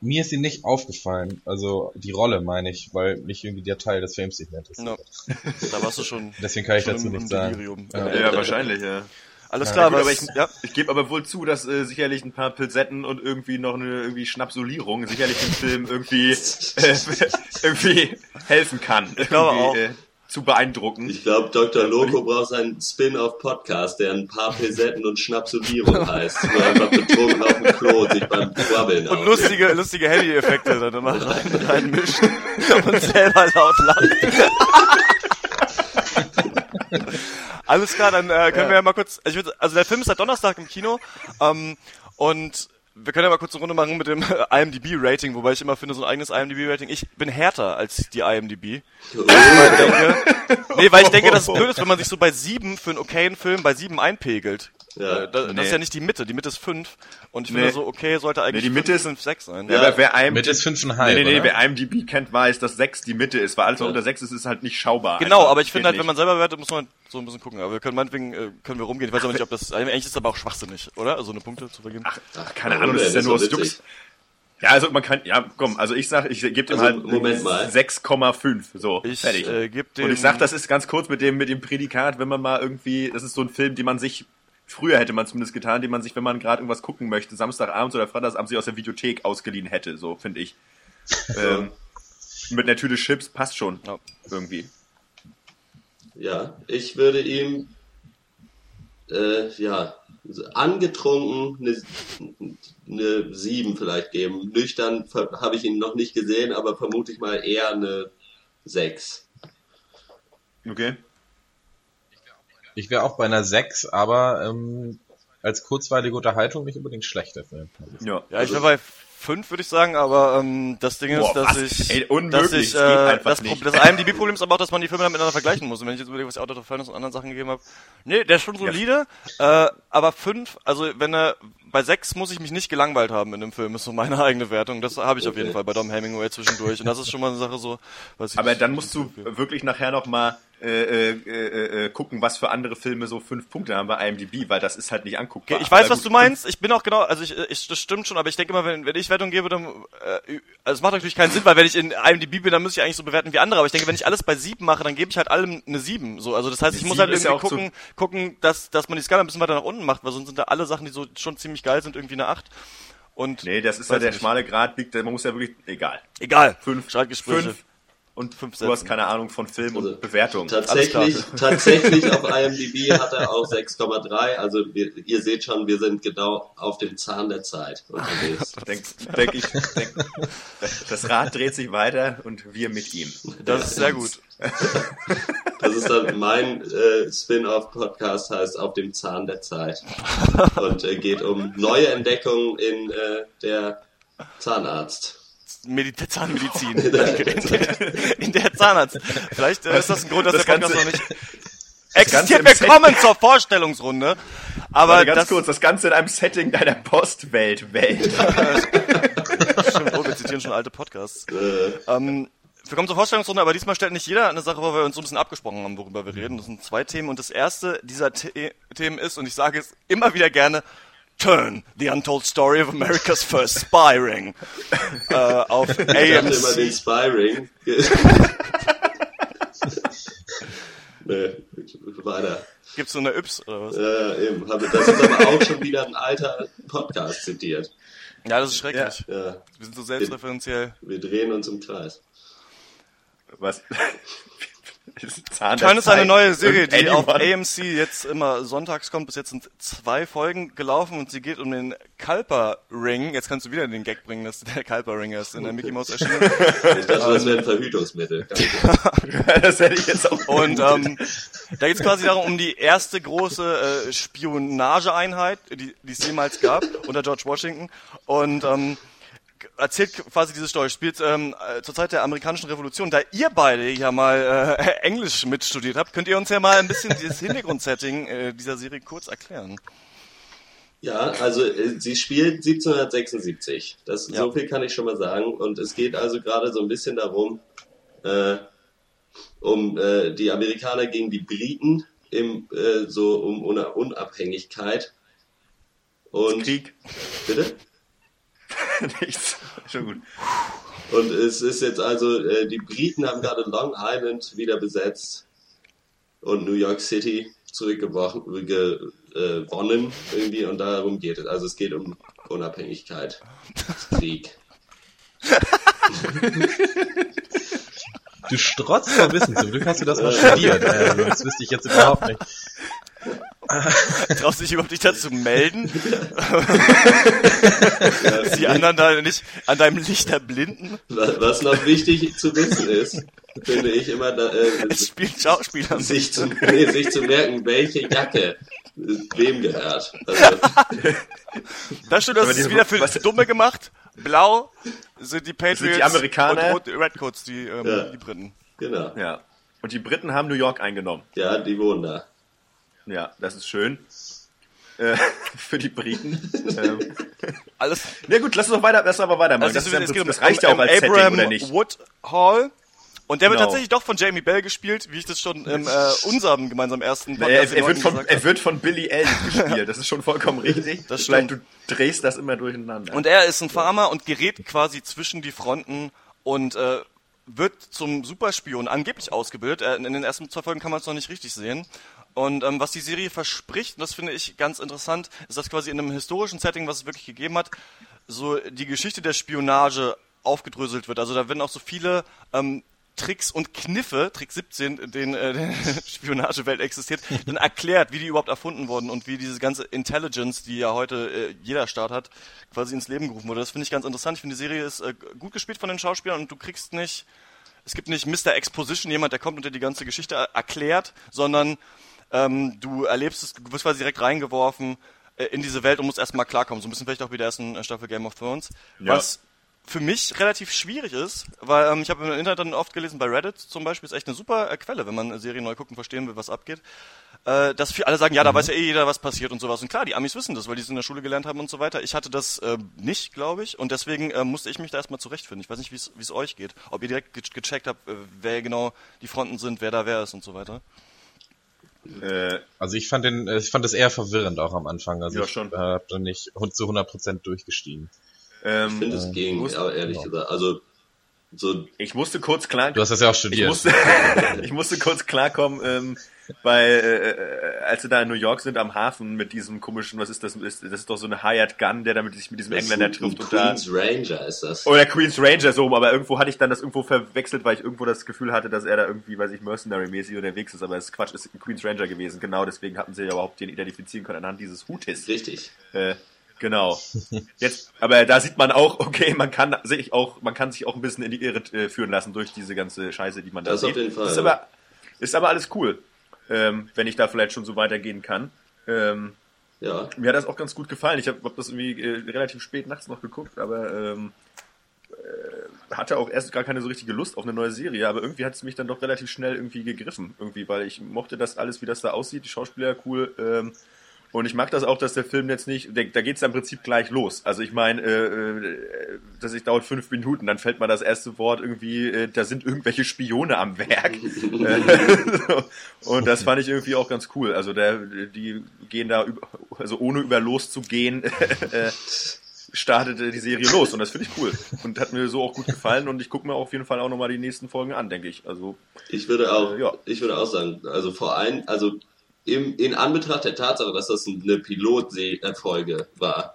Mir ist sie nicht aufgefallen. Also die Rolle meine ich, weil mich irgendwie der Teil des Films nicht mehr interessiert. Ja. Da warst du schon. Deswegen kann ich dazu nichts sagen. Delirium. Ja. Ja, wahrscheinlich, ja. Alles Ja, klar, gut, was, aber ich, ja. ich gebe aber wohl zu, dass äh, sicherlich ein paar Pilsetten und irgendwie noch eine irgendwie Schnapsolierung sicherlich dem Film irgendwie äh, irgendwie helfen kann. Ich glaube irgendwie, auch. Äh, zu beeindrucken. Ich glaube, Dr. Loco braucht einen Spin-off-Podcast, der ein paar Pesetten und Schnapsolierung heißt. Wo er einfach betrunken auf dem Klo sich beim Quabbeln Und lustige, lustige Handy-Effekte dann immer rein, reinmischen und selber laut lachen. Alles klar, dann äh, können wir ja mal kurz. Ich würd, also der Film ist seit Donnerstag im Kino ähm, und wir können ja mal kurz eine Runde machen mit dem IMDb-Rating, wobei ich immer finde, so ein eigenes IMDb-Rating. Ich bin härter als die IMDb. Weil denke, nee, weil ich denke, dass es blöd ist, wenn man sich so bei sieben für einen okayen Film bei sieben einpegelt. Ja. Äh, das, das Nee. ist ja nicht die Mitte, die Mitte ist fünf. Und ich Nee. finde so, okay, sollte eigentlich Nee, die Mitte fünf, ist- fünf, sechs sein. Ja, aber wer einem, Mit ist 5,5. nee, nee, nee, oder? wer IMDb kennt, weiß, dass 6 die Mitte ist, weil alles was unter 6 ist, ist halt nicht schaubar. Genau, Einfach. aber ich finde halt, wenn man selber bewertet, muss man so ein bisschen gucken. Aber wir können meinetwegen, äh, können wir rumgehen. Ich weiß aber nicht, ob das, eigentlich ist es aber auch schwachsinnig, oder? Also eine Punkte zu vergeben. Ach, keine Warum Ahnung, das ist ja Das nur aus Jux. Ja, also man kann, ja, komm, also ich sag, ich gebe dem Also, halt Moment mal. 6,5, so, Ich, fertig. äh, geb dem- Und ich sag, das ist ganz kurz mit dem, mit dem Prädikat, wenn man mal irgendwie, das ist so ein Film, den man sich, früher hätte man zumindest getan, den man sich, wenn man gerade irgendwas gucken möchte, Samstagabends oder Freitagsabends sich aus der Videothek ausgeliehen hätte, so, finde ich. ähm, mit einer Tüte Chips passt schon, Ja. irgendwie. Ja, ich würde ihm äh, ja angetrunken eine, eine 7 vielleicht geben. Nüchtern habe ich ihn noch nicht gesehen, aber vermute ich mal eher eine 6. Okay? Ich wäre auch bei einer 6, aber ähm, als kurzweilige Unterhaltung nicht unbedingt schlecht, der Film. Ja. Ja, ich wäre bei fünf, würde ich sagen, aber ähm, das Ding ist, Boah, dass ich, Ey, dass ich, das äh, das, nicht. Pro- das IMDb-Problem ist aber auch, dass man die Filme dann miteinander vergleichen muss. Und wenn ich jetzt überlege, was ich Out of Fairness und anderen Sachen gegeben habe, nee, der ist schon solide, äh, aber fünf, also wenn er, bei sechs muss ich mich nicht gelangweilt haben in dem Film, ist so meine eigene Wertung. Das habe ich auf jeden. Fall bei Dom Hemingway zwischendurch. Und das ist schon mal eine Sache so, was ich Aber dann musst du wirklich nachher noch mal äh, äh, äh, äh, gucken, was für andere Filme so fünf Punkte haben bei IMDb, weil das ist halt nicht anguckbar. Ich weiß, was du meinst. Ich bin auch genau, also ich, ich das stimmt schon, aber ich denke immer, wenn, wenn ich Wertung gebe, dann, äh, also es macht natürlich keinen Sinn, weil wenn ich in IMDb bin, dann müsste ich eigentlich so bewerten wie andere. Aber ich denke, wenn ich alles bei sieben mache, dann gebe ich halt allem eine sieben. So, also das heißt, ich muss halt ist ja irgendwie auch zu- gucken, gucken, dass, dass man die Skala ein bisschen weiter nach unten macht, weil sonst sind da alle Sachen, die so schon ziemlich geil sind, irgendwie eine acht. Und Nee, das ist ja der ich nicht. schmale Grad, liegt, man muss ja wirklich, egal. egal. Fünf, Streitgespräche. fünf und Fünf du hast Sätzen. keine Ahnung von Film Also, und Bewertung. Tatsächlich, tatsächlich auf IMDb hat er auch 6,3. Also wir, ihr seht schon, wir sind genau auf dem Zahn der Zeit unterwegs. Denk, denk ich, denk, das Rad dreht sich weiter und wir mit ihm. Das ist sehr gut. Das ist dann mein äh, Spin-off-Podcast, heißt Auf dem Zahn der Zeit. Und äh, geht um neue Entdeckungen in äh, der Zahnarzt. Medi Zahnmedizin. in, der, in der Zahnarzt. Vielleicht äh, ist das ein Grund, dass Das der Podcast noch nicht existiert. Wir kommen zur Vorstellungsrunde. Aber Warte, ganz das, kurz, das Ganze in einem Setting deiner Postwelt, Welt. Stimmt, oh, wir zitieren schon alte Podcasts. Ähm, wir kommen zur Vorstellungsrunde, aber diesmal stellt nicht jeder eine Sache, wo wir uns so ein bisschen abgesprochen haben, worüber wir reden. Das sind zwei Themen und das erste dieser The Themen ist, und ich sage es immer wieder gerne, Turn, the untold story of America's first spy ring. äh, auf Ich dachte immer den AMC. Spyring. nee, weiter. Gibt's so eine Yps oder was? Äh, eben. Habe- Das ist aber auch schon wieder ein alter Podcast zitiert. Ja, das ist schrecklich. Ja, Wir sind so selbstreferenziell. wir drehen uns im Kreis. Was? Zahn Turn ist eine neue Serie, die auf? AMC jetzt immer sonntags kommt. Bis jetzt sind zwei Folgen gelaufen und sie geht um den Kalper Ring. Jetzt kannst du wieder den Gag bringen, dass der Kalper Ring ist in der Mickey Mouse erschienen. Ich dachte, das wäre ein Verhütungsmittel. das hätte ich jetzt auch. Und ähm, da geht es quasi darum, um die erste große äh, Spionageeinheit, die die es jemals gab, unter George Washington. Und ähm, erzählt quasi diese Story, spielt ähm, äh, zur Zeit der amerikanischen Revolution. Da ihr beide ja mal äh, Englisch mitstudiert habt, könnt ihr uns ja mal ein bisschen dieses Hintergrundsetting äh, dieser Serie kurz erklären. Ja, also äh, sie spielt 1776. Das, Ja. So viel kann ich schon mal sagen. Und es geht also gerade so ein bisschen darum, äh, um äh, die Amerikaner gegen die Briten, im, äh, so um Unabhängigkeit. Und Krieg. bitte? Nichts. Schon gut. Und es ist jetzt also, äh, die Briten haben gerade Long Island wieder besetzt und New York City zurückgewonnen ge, äh, gewonnen irgendwie und darum geht es. Also es geht um Unabhängigkeit, Krieg. Du strotzt vor Wissen, zum Glück hast du das mal studiert. Äh, das wüsste ich jetzt überhaupt nicht. Traust du dich überhaupt nicht dazu melden? Dass die anderen da nicht an deinem Licht erblinden? Was was noch wichtig zu wissen ist, finde ich immer, da, äh, Es spielt Schauspieler. sich, zu, nee, sich zu merken, welche Jacke wem gehört. Also, Das stimmt, das ist wieder für was- Dumme gemacht. Blau sind die Patriots die Amerikaner. und Redcoats, die, ähm, Ja. die Briten. genau. Ja. Und die Briten haben New York eingenommen. Ja, die wohnen da. Ja, das ist schön. Äh, für die Briten. ähm, Alles, na gut, lass uns doch weiter, lass uns aber weitermachen. also das, ist ja, um, das reicht ja um, auch als um Setting, Abraham oder nicht? Wood Hall. Und der wird Genau. tatsächlich doch von Jamie Bell gespielt, wie ich das schon im äh, unserem gemeinsamen ersten Er, Podcast er, in wird von, er wird von Billy Elliot gespielt. Das ist schon vollkommen richtig. Das Vielleicht stimmt. du drehst das immer durcheinander. Und er ist ein Farmer und gerät quasi zwischen die Fronten und äh, wird zum Superspion angeblich ausgebildet. Äh, in den ersten zwei Folgen kann man es noch nicht richtig sehen. Und ähm, was die Serie verspricht, und das finde ich ganz interessant, ist, dass quasi in einem historischen Setting, was es wirklich gegeben hat, so die Geschichte der Spionage aufgedröselt wird. Also da werden auch so viele ähm, Tricks und Kniffe, Trick 17, in denen äh, die Spionagewelt existiert, dann erklärt, wie die überhaupt erfunden wurden und wie diese ganze Intelligence, die ja heute äh, jeder Staat hat, quasi ins Leben gerufen wurde. Das finde ich ganz interessant. Ich finde, die Serie ist äh, gut gespielt von den Schauspielern und du kriegst nicht, es gibt nicht Mr. Exposition, jemand, der kommt und dir die ganze Geschichte er- erklärt, sondern ähm, du erlebst es, du wirst quasi direkt reingeworfen äh, in diese Welt und musst erstmal klarkommen. So ein bisschen vielleicht auch wie der ersten äh, Staffel Game of Thrones. Ja. Was für mich relativ schwierig ist, weil ähm, ich habe im Internet dann oft gelesen, bei Reddit zum Beispiel ist echt eine super äh, Quelle, wenn man eine Serie neu gucken verstehen will, was abgeht. Äh, dass viele alle sagen, ja, da weiß ja eh jeder, was passiert und sowas. Und klar, die Amis wissen das, weil die es in der Schule gelernt haben und so weiter. Ich hatte das äh, nicht, glaube ich, und deswegen äh, musste ich mich da erstmal zurechtfinden. Ich weiß nicht, wie es- wie es euch geht. Ob ihr direkt ge gecheckt habt, äh, wer genau die Fronten sind, wer da wer ist und so weiter. Äh, Also ich fand den, äh, ich fand das eher verwirrend auch am Anfang. Also Ja, ich schon. äh, hab da nicht zu 100% durchgestiegen. Ich ähm, finde, es ging, muss- aber ehrlich gesagt. Also, so, ich musste kurz klar, Du hast das ja auch ich studiert. musste, ich musste kurz klarkommen, ähm, bei, äh, äh, als sie da in New York sind am Hafen mit diesem komischen, was ist das? Ist, das ist doch so eine Hired Gun, der damit sich mit diesem das Engländer trifft und da. Queen's Ranger ist das. Oder Queen's Ranger so, rum, aber irgendwo hatte ich dann das irgendwo verwechselt, weil ich irgendwo das Gefühl hatte, dass er da irgendwie, weiß ich, Mercenary-mäßig unterwegs ist, aber das ist Quatsch, ist ein Queen's Ranger gewesen. Genau, deswegen hatten sie ja überhaupt den identifizieren können anhand dieses Hutes. Richtig. Äh, genau. Jetzt, aber da sieht man auch, okay, man kann sich auch, man kann sich auch ein bisschen in die Irre äh, führen lassen durch diese ganze Scheiße, die man da Das sieht. auf jeden Fall, Ist aber, ist aber alles cool, ähm, wenn ich da vielleicht schon so weitergehen kann. Ähm, Ja. mir hat das auch ganz gut gefallen. Ich habe hab das irgendwie äh, relativ spät nachts noch geguckt, aber ähm, äh, hatte auch erst gar keine so richtige Lust auf eine neue Serie, aber irgendwie hat es mich dann doch relativ schnell irgendwie gegriffen, irgendwie, weil ich mochte das alles, wie das da aussieht, die Schauspieler cool. Ähm, und ich mag das auch, dass der Film jetzt nicht, da geht es im Prinzip gleich los. Also ich meine, äh, äh, das ich dauert fünf Minuten, dann fällt mal das erste Wort irgendwie, äh, da sind irgendwelche Spione am Werk. Und das fand ich irgendwie auch ganz cool. Also der, die gehen da, über, also ohne über loszugehen, äh, startete die Serie los und das finde ich cool und hat mir so auch gut gefallen und ich gucke mir auf jeden Fall auch nochmal die nächsten Folgen an, denke ich. Also Ich würde auch, Äh, ja. ich würde auch sagen, also vor allem, also im, in Anbetracht der Tatsache, dass das eine Pilotfolge war,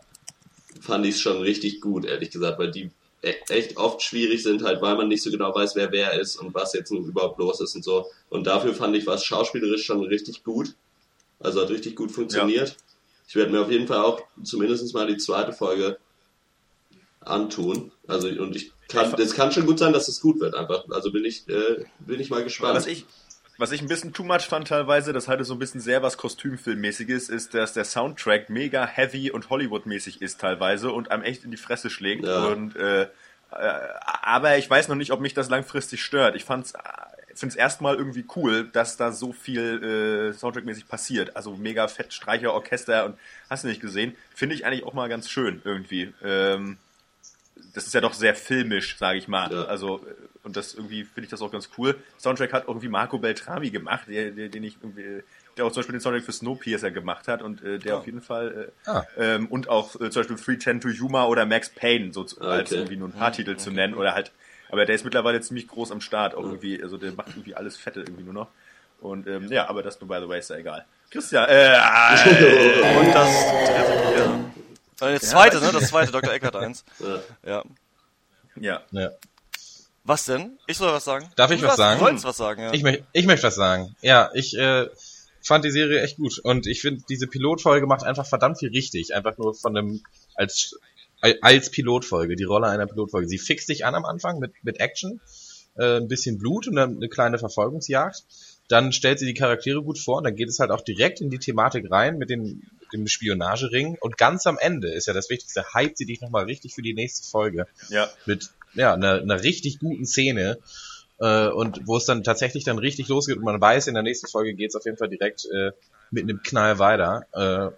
fand ich es schon richtig gut, ehrlich gesagt, weil die e- echt oft schwierig sind, halt, weil man nicht so genau weiß, wer wer ist und was jetzt nun überhaupt los ist und so. Und dafür fand ich was schauspielerisch schon richtig gut. Also hat richtig gut funktioniert. Ich werde mir auf jeden Fall auch zumindest mal die zweite Folge antun. Also und ich kann, es kann schon gut sein, dass es gut wird einfach. Also bin ich, äh, bin ich mal gespannt. was ich was ich ein bisschen too much fand teilweise, das hatte so ein bisschen sehr was Kostümfilmmäßiges, ist, dass der Soundtrack mega heavy und Hollywood-mäßig ist teilweise und einem echt in die Fresse schlägt. Ja. Und äh, äh, aber ich weiß noch nicht, ob mich das langfristig stört. Ich fand's finde es erstmal irgendwie cool, dass da so viel äh, Soundtrack-mäßig passiert. Also mega fett Streicher, Orchester und hast du nicht gesehen. Finde ich eigentlich auch mal ganz schön irgendwie. Ähm, das ist ja doch sehr filmisch, sage ich mal. Ja. Also äh, und das irgendwie finde ich das auch ganz cool. Soundtrack hat irgendwie Marco Beltrami gemacht, der, der, den ich irgendwie, der auch zum Beispiel den Soundtrack für Snowpiercer gemacht hat und äh, der auf jeden Fall äh, Ah. ähm, und auch äh, zum Beispiel 310 to Yuma oder Max Payne, so als Okay. irgendwie nur ein paar Titel zu nennen oder halt. Aber der ist mittlerweile ziemlich groß am Start auch irgendwie, also der macht irgendwie alles Fette irgendwie nur noch. Und ähm, ja, aber das nur by the way ist ja egal. Christian, äh, Und das dritte, ja. Äh, Das zweite, ne? Das zweite, Dr. Eckert 1. Ja. Ja. ja. Ja. Was denn? Ich soll was sagen? Darf ich Du was sagen? Du sollst was sagen, ja. Ich, möcht, ich möchte was sagen. Ja, ich äh, fand die Serie echt gut. Und ich finde, diese Pilotfolge macht einfach verdammt viel richtig. Einfach nur von dem, als, als Pilotfolge, die Rolle einer Pilotfolge. Sie fixt dich an am Anfang mit, mit Action, äh, ein bisschen Blut und dann eine kleine Verfolgungsjagd. Dann stellt sie die Charaktere gut vor und dann geht es halt auch direkt in die Thematik rein mit dem, dem Spionagering und ganz am Ende ist ja das Wichtigste, hypt sie dich nochmal richtig für die nächste Folge. Ja. Mit, ja, einer, einer richtig guten Szene äh, und wo es dann tatsächlich dann richtig losgeht und man weiß, in der nächsten Folge geht es auf jeden Fall direkt äh, mit einem Knall weiter. Äh,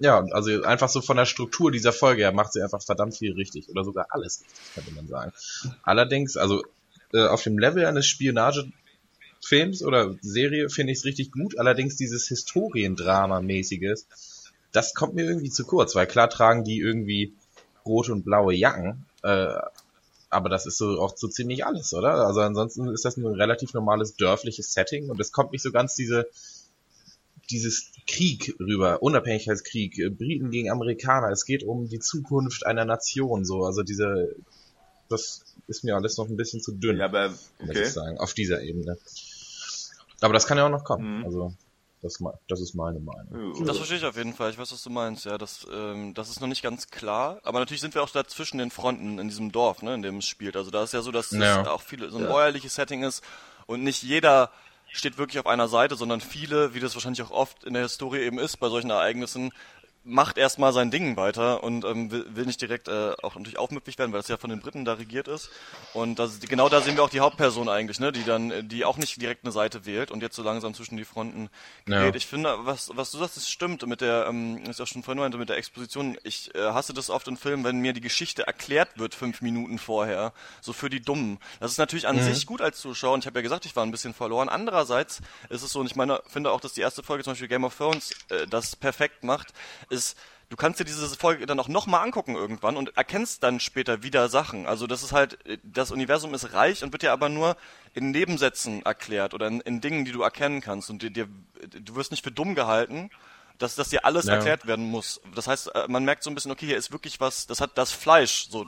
ja, also einfach so von der Struktur dieser Folge her macht sie einfach verdammt viel richtig oder sogar alles richtig, könnte man sagen. Allerdings, also äh, auf dem Level eines Spionagefilms oder Serie finde ich es richtig gut, allerdings dieses Historiendrama-mäßiges, das kommt mir irgendwie zu kurz, weil klar tragen die irgendwie rote und blaue Jacken, äh, aber das ist so auch so ziemlich alles, oder? Also ansonsten ist das ein relativ normales dörfliches Setting und es kommt nicht so ganz diese dieses Krieg rüber, Unabhängigkeitskrieg, äh, Briten gegen Amerikaner, es geht um die Zukunft einer Nation, so, also diese, das ist mir alles noch ein bisschen zu dünn, Ja, aber muss okay. ich sagen, auf dieser Ebene. Aber das kann ja auch noch kommen, Mhm. also, das, das ist meine Meinung. Das verstehe ich auf jeden Fall. Ich weiß, was du meinst. Ja, das, ähm, das ist noch nicht ganz klar. Aber natürlich sind wir auch da zwischen den Fronten in diesem Dorf, ne, in dem es spielt. Also da ist ja so, dass Ja. es auch viele, so ein bäuerliches Setting ist und nicht jeder steht wirklich auf einer Seite, sondern viele, wie das wahrscheinlich auch oft in der Historie eben ist, bei solchen Ereignissen, macht erstmal sein Ding weiter und ähm, will, will nicht direkt äh, auch natürlich aufmüpfig werden, weil das ja von den Briten da regiert ist. Und das, genau da sehen wir auch die Hauptperson eigentlich, ne, die dann, äh, die auch nicht direkt eine Seite wählt und jetzt so langsam zwischen die Fronten Ja. geht. Ich finde, was, was du sagst, das stimmt mit der, ähm, ist auch schon vorhin meinte, mit der Exposition. Ich äh, hasse das oft in Filmen, wenn mir die Geschichte erklärt wird fünf Minuten vorher, so für die Dummen. Das ist natürlich an sich gut als Zuschauer und ich habe ja gesagt, ich war ein bisschen verloren. Andererseits ist es so, und ich meine, finde auch, dass die erste Folge zum Beispiel Game of Thrones äh, das perfekt macht, ist, du kannst dir diese Folge dann auch nochmal angucken irgendwann und erkennst dann später wieder Sachen. Also das ist halt, äh, das Universum ist reich und wird dir aber nur in Nebensätzen erklärt oder in, in Dingen, die du erkennen kannst und dir, dir, du wirst nicht für dumm gehalten, dass, dass dir alles Ja. erklärt werden muss. Das heißt, äh, man merkt so ein bisschen, okay, hier ist wirklich was, das hat das Fleisch so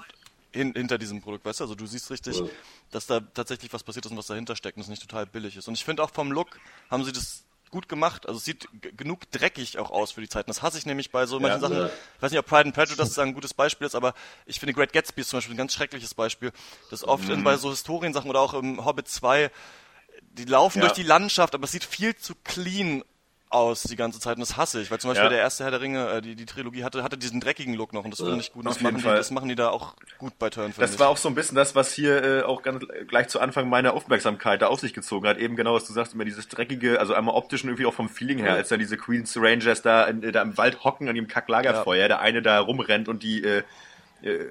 hin, hinter diesem Produkt, weißt du? Also du siehst richtig, dass da tatsächlich was passiert ist und was dahinter steckt und es nicht total billig ist. Und ich finde auch vom Look haben sie das gut gemacht. Also es sieht genug dreckig auch aus für die Zeiten. Das hasse ich nämlich bei so manchen Sachen. ja. Ich weiß nicht, ob Pride and Prejudice ein gutes Beispiel ist, aber ich finde Great Gatsby ist zum Beispiel ein ganz schreckliches Beispiel. Das oft Mhm. in, bei so Historiensachen oder auch im Hobbit 2, die laufen Ja. durch die Landschaft, aber es sieht viel zu clean aus die ganze Zeit und das hasse ich, weil zum Beispiel Ja. der erste Herr der Ringe, äh, die, die Trilogie hatte, hatte diesen dreckigen Look noch und das finde ich gut. Und Das machen, die, das machen die da auch gut bei Turn, Das ich. war auch so ein bisschen das, was hier äh, auch ganz gleich zu Anfang meine Aufmerksamkeit da auf sich gezogen hat. Eben genau, was du sagst, immer dieses dreckige, also einmal optisch und irgendwie auch vom Feeling her, als dann diese Queens Rangers da, in, da im Wald hocken an dem Kacklagerfeuer, der eine da rumrennt und die, äh, äh,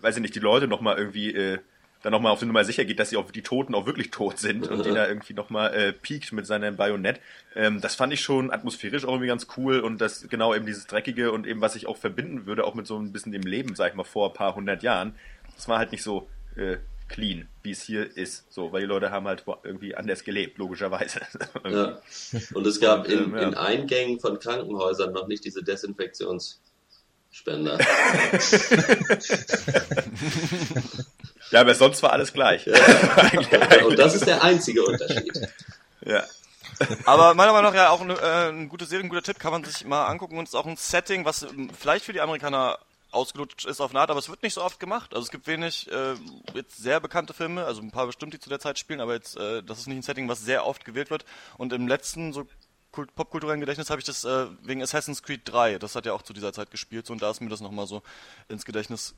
weiß ich nicht, die Leute nochmal irgendwie äh, dann nochmal auf die Nummer sicher geht, dass sie auch die Toten auch wirklich tot sind und die da irgendwie nochmal äh, piekt mit seinem Bajonett. Ähm, das fand ich schon atmosphärisch auch irgendwie ganz cool und das genau eben dieses Dreckige und eben was ich auch verbinden würde, auch mit so ein bisschen dem Leben, sag ich mal, vor ein paar hundert Jahren. Das war halt nicht so äh, clean, wie es hier ist. So, weil die Leute haben halt irgendwie anders gelebt, logischerweise. Ja. Und es gab in, Ähm, ja. in Eingängen von Krankenhäusern noch nicht diese Desinfektionsspender. ja, aber sonst war alles gleich. Und das ist der einzige Unterschied. ja. Aber meiner Meinung nach ja auch eine, äh, eine gute Serie, ein guter Tipp, kann man sich mal angucken und es ist auch ein Setting, was ähm, vielleicht für die Amerikaner ausgelutscht ist auf eine Art, aber es wird nicht so oft gemacht. Also es gibt wenig äh, jetzt sehr bekannte Filme, also ein paar bestimmt, die zu der Zeit spielen, aber jetzt äh, das ist nicht ein Setting, was sehr oft gewählt wird. Und im letzten so kult popkulturellen Gedächtnis habe ich das äh, wegen Assassin's Creed 3, das hat ja auch zu dieser Zeit gespielt so, und da ist mir das nochmal so ins Gedächtnis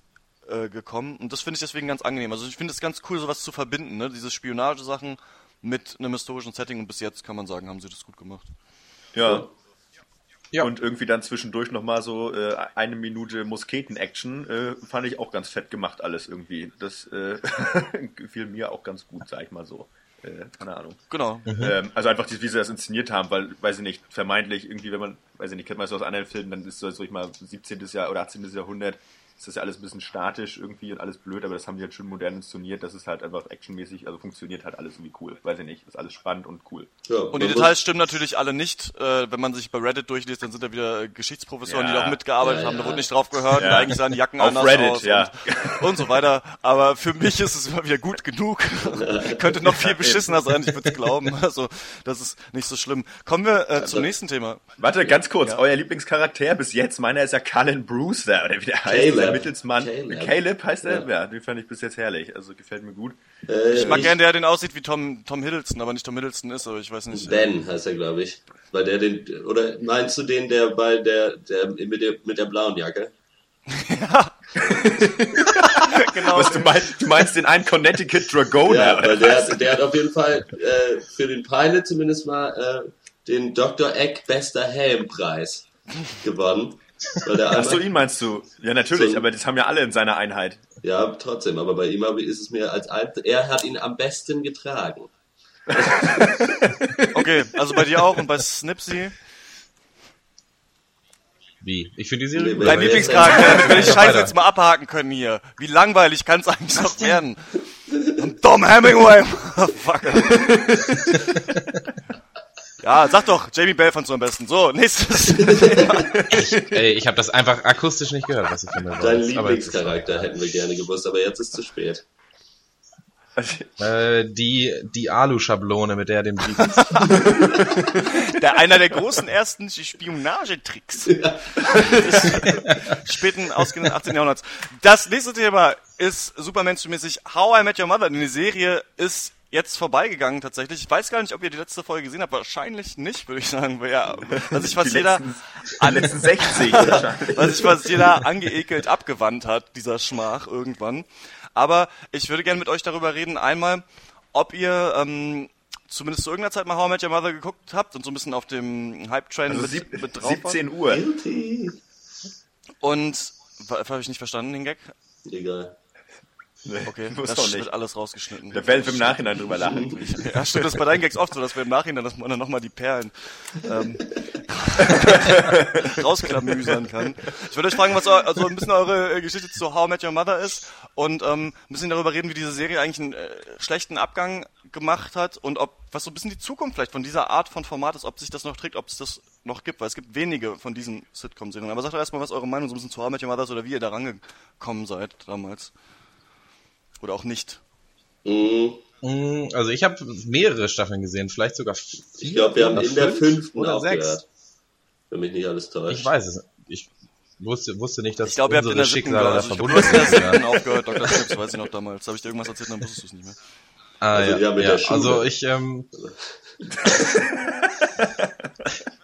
äh, gekommen. Und das finde ich deswegen ganz angenehm. Also ich finde es ganz cool, sowas zu verbinden, ne? diese Spionagesachen mit einem historischen Setting und bis jetzt kann man sagen, haben sie das gut gemacht. ja. Ja. Und irgendwie dann zwischendurch nochmal so äh, eine Minute Musketen-Action äh, fand ich auch ganz fett gemacht alles irgendwie. Das äh, gefiel mir auch ganz gut, sag ich mal so. Äh, keine Ahnung. Genau. Ähm, also einfach, die- wie sie das inszeniert haben, weil, weiß ich nicht, vermeintlich irgendwie, wenn man, weiß ich nicht, kennt man das aus anderen Filmen, dann ist das, sag ich mal, 17. Jahr oder 18. Jahrhundert, ist das ja alles ein bisschen statisch irgendwie und alles blöd, aber das haben die halt schön modern inszeniert, das ist halt einfach actionmäßig, also funktioniert halt alles irgendwie cool, weiß ich nicht, ist alles spannend und cool. Ja, Und die Details stimmen natürlich alle nicht. Äh, wenn man sich bei Reddit durchliest, dann sind da wieder Geschichtsprofessoren, Ja. die da auch mitgearbeitet Ja, haben. Da wurde nicht drauf gehört. Ja. Und eigentlich sahen die Jacken Auf anders Reddit, aus ja. und, und so weiter. Aber für mich ist es immer wieder gut genug. Könnte noch viel beschissener sein, ich würde es glauben. Also das ist nicht so schlimm. Kommen wir äh, zum nächsten Thema. Warte, ganz kurz, euer Lieblingscharakter bis jetzt, meiner ist ja Cullen Brewster, oder wie der heißt. Der Mittelsmann. Caleb. Caleb, heißt er? Ja. Ja. den fand ich bis jetzt herrlich. Also gefällt mir gut. Äh, Ich mag gern, der den aussieht wie Tom, Tom Hiddleston, aber nicht Tom Hiddleston ist, aber ich weiß nicht. Ben heißt er, glaube ich. Weil der den, oder meinst du den, der bei der, der mit der, mit der blauen Jacke? genau. Was du meinst, du meinst den einen Connecticut Dragoner? Ja, weil der, hat- der hat auf jeden Fall äh, für den Pilot zumindest mal äh, den Dr. Eck Bester Helmpreis gewonnen. Weil der Ach so, einmal, ihn meinst du? Ja, natürlich, So- aber das haben ja alle in seiner Einheit. ja, trotzdem, aber bei ihm ist es mir als ein, er hat ihn am besten getragen. Okay, also bei dir auch und bei Snipsy. Wie? Ich finde die Serie Nee, Dein Lieblingscharakter, damit wir die Scheiße jetzt mal abhaken können hier. Wie langweilig kann es eigentlich noch werden? Und Tom Hemingway, Motherfucker. Ja, sag doch, Jamie Bell fandst du am besten. So, nächstes. Ey, ich habe das einfach akustisch nicht gehört, was ich von mir Dein jetzt ist- Lieblingscharakter hätten wir gerne gewusst, aber jetzt ist zu spät. Äh, die, die Alu-Schablone, mit der er den Brief Der, einer der großen ersten Spionagetricks des späten ausgehenden 18. Jahrhunderts. Das nächste Thema ist Superman-mäßig How I Met Your Mother. Die Serie ist jetzt vorbeigegangen tatsächlich. Ich weiß gar nicht, ob ihr die letzte Folge gesehen habt. Wahrscheinlich nicht, würde ich sagen. Weil ja, weil sich fast Die jeder, letzten, die letzten 60 wahrscheinlich. weil sich fast jeder angeekelt abgewandt hat, dieser Schmach irgendwann. Aber ich würde gerne mit euch darüber reden, einmal, ob ihr ähm, zumindest zu irgendeiner Zeit mal How I Met Your Mother geguckt habt und so ein bisschen auf dem Hype-Train Also mit, sieb, mit drauf wart. 17 Uhr. Guilty. Und, habe ich nicht verstanden, den Gag? Egal. Nee, Okay, muss das doch wird alles rausgeschnitten. Da werden wir im Nachhinein drüber lachen. Ja, stimmt, das ist bei deinen Gags oft so, dass wir im Nachhinein, dass man dann nochmal die Perlen ähm, rausklamüsern kann. Ich würde euch fragen, was also ein bisschen eure äh, Geschichte zu How I Met Your Mother ist und ähm, ein bisschen darüber reden, wie diese Serie eigentlich einen äh, schlechten Abgang gemacht hat und ob was so ein bisschen die Zukunft vielleicht von dieser Art von Format ist, ob sich das noch trägt, ob es das noch gibt, weil es gibt wenige von diesen Sitcom-Serien. Aber sagt doch erstmal, was eure Meinung so ein bisschen zu How I Met Your Mother ist oder wie ihr da rangekommen seid damals. Oder auch nicht. Mhm. Mm, Also ich habe mehrere Staffeln gesehen, vielleicht sogar vier. Ich glaube, wir haben in der fünf fünften oder sechs. Wenn mich nicht alles täuscht. Ich weiß es. Ich wusste, wusste nicht, dass Ich glaube, ihr habt in unsere Schicksale da also ich verbunden sind. siebten Ja. aufgehört, Dr. Schnips, weiß ich noch damals. Habe ich dir irgendwas erzählt, dann wusstest du es nicht mehr. Ah, Also, ja, ja. Also ich, ähm,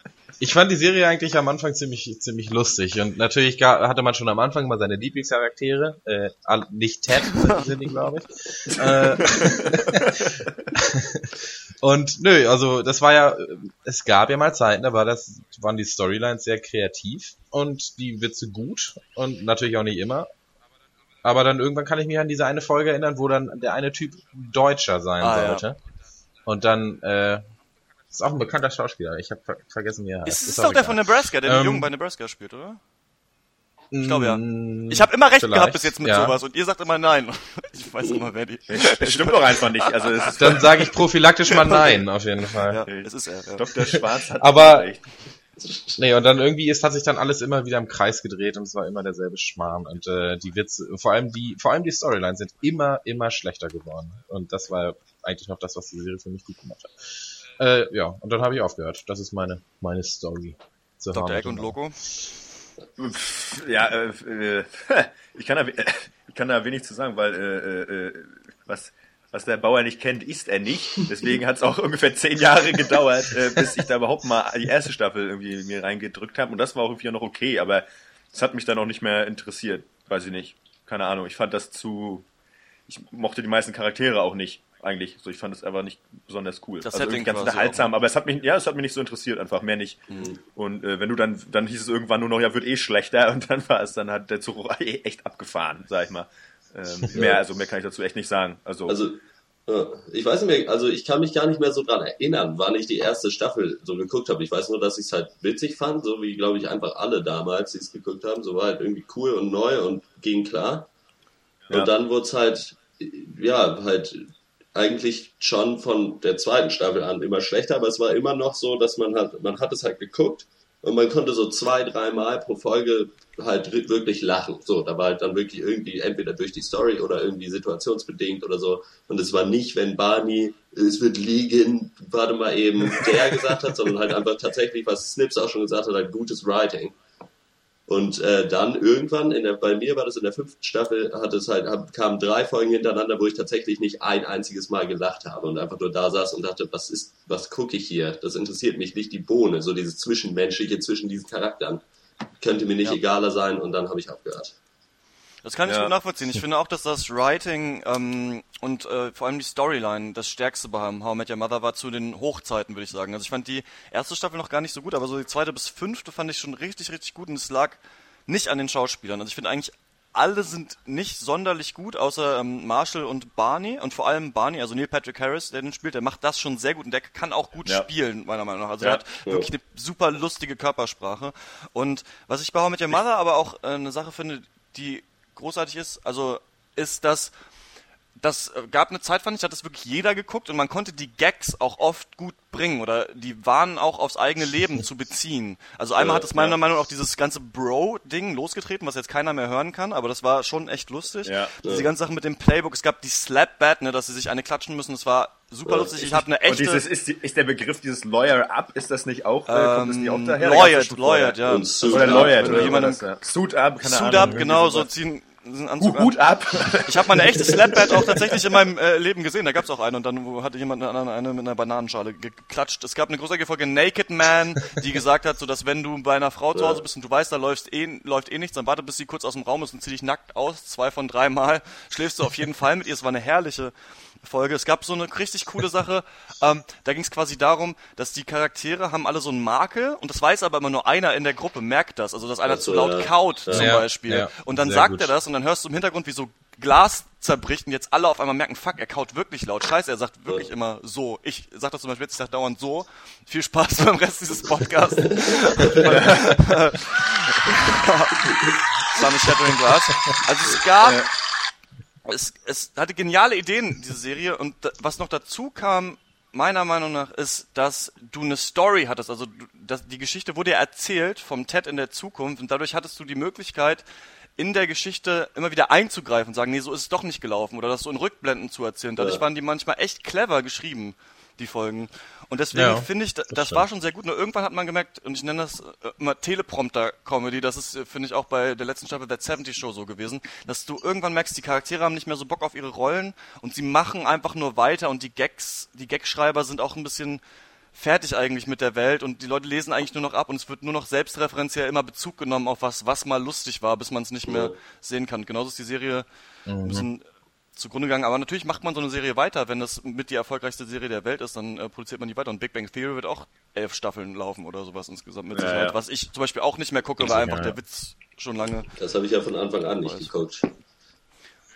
ich fand die Serie eigentlich am Anfang ziemlich, ziemlich lustig und natürlich ga- hatte man schon am Anfang mal seine Lieblingscharaktere, äh, nicht Ted sind die, glaube ich. äh, und nö, also das war ja, es gab ja mal Zeiten, da war das, waren die Storylines sehr kreativ und die Witze gut und natürlich auch nicht immer. Aber dann irgendwann kann ich mich an diese eine Folge erinnern, wo dann der eine Typ Deutscher sein Ah, ja. sollte. Und dann, äh, ist auch ein bekannter Schauspieler. Ich habe ver vergessen, wie er heißt. Ist, ist auch doch der von Nebraska, der den Ähm, Jungen bei Nebraska spielt, oder? Ich glaube ja. Mm, Ich habe immer recht vielleicht, gehabt bis jetzt mit ja. sowas und ihr sagt immer nein. Ich weiß immer, wer die. Das stimmt doch einfach nicht. Also es ist Dann sage ich prophylaktisch mal nein, auf jeden Fall. Ja, es ist er. Ja. Dr. Schwarz hat Aber- recht. Nee, und dann irgendwie ist, hat sich dann alles immer wieder im Kreis gedreht und es war immer derselbe Schmarrn und äh, die Witze, vor allem die, vor allem die Storylines sind immer, immer schlechter geworden. Und das war eigentlich noch das, was die Serie für mich gut gemacht hat. Äh, ja, und dann habe ich aufgehört. Das ist meine, meine Story. zu Dr. Egg und. Loco. Ja, äh, äh, ich kann da, ich kann da wenig zu sagen, weil äh, äh, was, was der Bauer nicht kennt, isst er nicht. Deswegen hat es auch ungefähr zehn Jahre gedauert, äh, bis ich da überhaupt mal die erste Staffel irgendwie mir reingedrückt habe. Und das war auch irgendwie noch okay, aber es hat mich dann auch nicht mehr interessiert. Weiß ich nicht. Keine Ahnung. Ich fand das zu. Ich mochte die meisten Charaktere auch nicht, eigentlich. So, ich fand es einfach nicht besonders cool. Das also Setting irgendwie ganz unterhaltsam, aber es hat mich, ja, es hat mich nicht so interessiert, einfach mehr nicht. Und äh, wenn du dann, dann hieß es irgendwann nur noch, ja, wird eh schlechter und dann war es, dann hat der Zug eh echt abgefahren, sag ich mal. Ähm, mehr, also mehr kann ich dazu echt nicht sagen. Also, Also, ja, ich weiß nicht mehr, also ich kann mich gar nicht mehr so dran erinnern, wann ich die erste Staffel so geguckt habe. Ich weiß nur, dass ich es halt witzig fand, so wie, glaube ich, einfach alle damals, die es geguckt haben. So war halt irgendwie cool und neu und ging klar. Ja. Und dann wurde es halt, ja, halt eigentlich schon von der zweiten Staffel an immer schlechter, aber es war immer noch so, dass man hat, man hat es halt geguckt und man konnte so zwei, dreimal pro Folge halt wirklich lachen. So, da war halt dann wirklich irgendwie entweder durch die Story oder irgendwie situationsbedingt oder so. Und es war nicht, wenn Barney, es wird liegen, warte mal eben, der gesagt hat, sondern halt einfach tatsächlich, was Snips auch schon gesagt hat, halt gutes Writing. Und äh, dann irgendwann, in der, bei mir war das in der fünften Staffel, hat es halt, hab, kamen drei Folgen hintereinander, wo ich tatsächlich nicht ein einziges Mal gelacht habe und einfach nur da saß und dachte, was ist, was gucke ich hier? Das interessiert mich nicht die Bohne, so dieses Zwischenmenschliche zwischen diesen Charakteren. Könnte mir nicht Ja. egaler sein und dann habe ich aufgehört. Das kann ich Ja. gut nachvollziehen. Ich finde auch, dass das Writing ähm, und äh, vor allem die Storyline das Stärkste bei How I Met Your Mother war zu den Hochzeiten, würde ich sagen. Also ich fand die erste Staffel noch gar nicht so gut, aber so die zweite bis fünfte fand ich schon richtig, richtig gut und es lag nicht an den Schauspielern. Also ich finde eigentlich alle sind nicht sonderlich gut, außer ähm, Marshall und Barney und vor allem Barney, also Neil Patrick Harris, der den spielt, der macht das schon sehr gut und der kann auch gut Ja. spielen, meiner Meinung nach. Also Ja. der hat wirklich eine super lustige Körpersprache. Und was ich bei How I Met Your Mother aber auch äh, eine Sache finde, die großartig ist, also ist, dass das äh, gab eine Zeit, fand ich, da hat das wirklich jeder geguckt und man konnte die Gags auch oft gut bringen oder die waren auch aufs eigene Leben zu beziehen. Also einmal hat es meiner ja. Meinung nach auch dieses ganze Bro-Ding losgetreten, was jetzt keiner mehr hören kann, aber das war schon echt lustig. Ja. Diese ganze Sache mit dem Playbook, es gab die Slap-Bat, ne, dass sie sich eine klatschen müssen, das war super Ja. lustig. Ich habe eine Und echte... dieses, ist, die- ist der Begriff dieses Lawyer Up, ist das nicht auch, äh, kommt das nicht auch ähm, daher? Da Lawyered, vorher. ja. Und Suit Oder Lawyered, oder das, ja. Suit Up, keine Suit Ahnung. up, irgendwie genau, so ziehen diesen Anzug Hu- an. Hut ab! Ich habe meine echte Slapbat auch tatsächlich in meinem äh, Leben gesehen. Da gab's auch eine und dann hatte jemand eine, eine mit einer Bananenschale geklatscht. Es gab eine großartige Folge Naked Man, die gesagt hat, so dass wenn du bei einer Frau zu Hause bist und du weißt, da läuft eh, läuft eh nichts, dann warte, bis sie kurz aus dem Raum ist und zieh dich nackt aus. Zwei von drei Mal schläfst du auf jeden Fall mit ihr. Es war eine herrliche Folge. Es gab so eine richtig coole Sache. Ähm, da ging es quasi darum, dass die Charaktere haben alle so einen Makel und das weiß aber immer nur einer in der Gruppe, merkt das. Also dass einer Ach zu laut ja. kaut zum Ja, Beispiel. ja, und dann sehr sagt gut. er das und dann hörst du im Hintergrund, wie so Glas zerbricht und jetzt alle auf einmal merken, fuck, er kaut wirklich laut. Scheiße, er sagt wirklich Ja. immer so. Ich sag das zum Beispiel jetzt, ich sag dauernd so. Viel Spaß beim Rest dieses Podcasts. Sunny Shattering Glass. Also es gab, es, es hatte geniale Ideen, diese Serie. Und was noch dazu kam, meiner Meinung nach, ist, dass du eine Story hattest. Also du, die Geschichte wurde ja erzählt vom Ted in der Zukunft und dadurch hattest du die Möglichkeit, in der Geschichte immer wieder einzugreifen und sagen, nee, so ist es doch nicht gelaufen oder das so in Rückblenden zu erzählen. Dadurch Ja. waren die manchmal echt clever geschrieben, die Folgen. Und deswegen Ja, finde ich, da- das, stimmt. war schon sehr gut. Nur irgendwann hat man gemerkt, und ich nenne das äh, immer Teleprompter-Comedy, das ist, äh, finde ich, auch bei der letzten Staffel der 70 Show so gewesen, dass du irgendwann merkst, die Charaktere haben nicht mehr so Bock auf ihre Rollen und sie machen einfach nur weiter und die Gags, die Gagschreiber sind auch ein bisschen fertig eigentlich mit der Welt und die Leute lesen eigentlich nur noch ab und es wird nur noch selbstreferenziell immer Bezug genommen auf was, was mal lustig war, bis man es nicht mehr sehen kann. Genauso ist die Serie Mhm. ein bisschen zugrunde gegangen. Aber natürlich macht man so eine Serie weiter. Wenn das mit die erfolgreichste Serie der Welt ist, dann äh, produziert man die weiter. Und Big Bang Theory wird auch elf Staffeln laufen oder sowas insgesamt mit Ja, Sicherheit. ja. Was ich zum Beispiel auch nicht mehr gucke, weil einfach der Witz schon lange. Das habe ich ja von Anfang an nicht geguckt.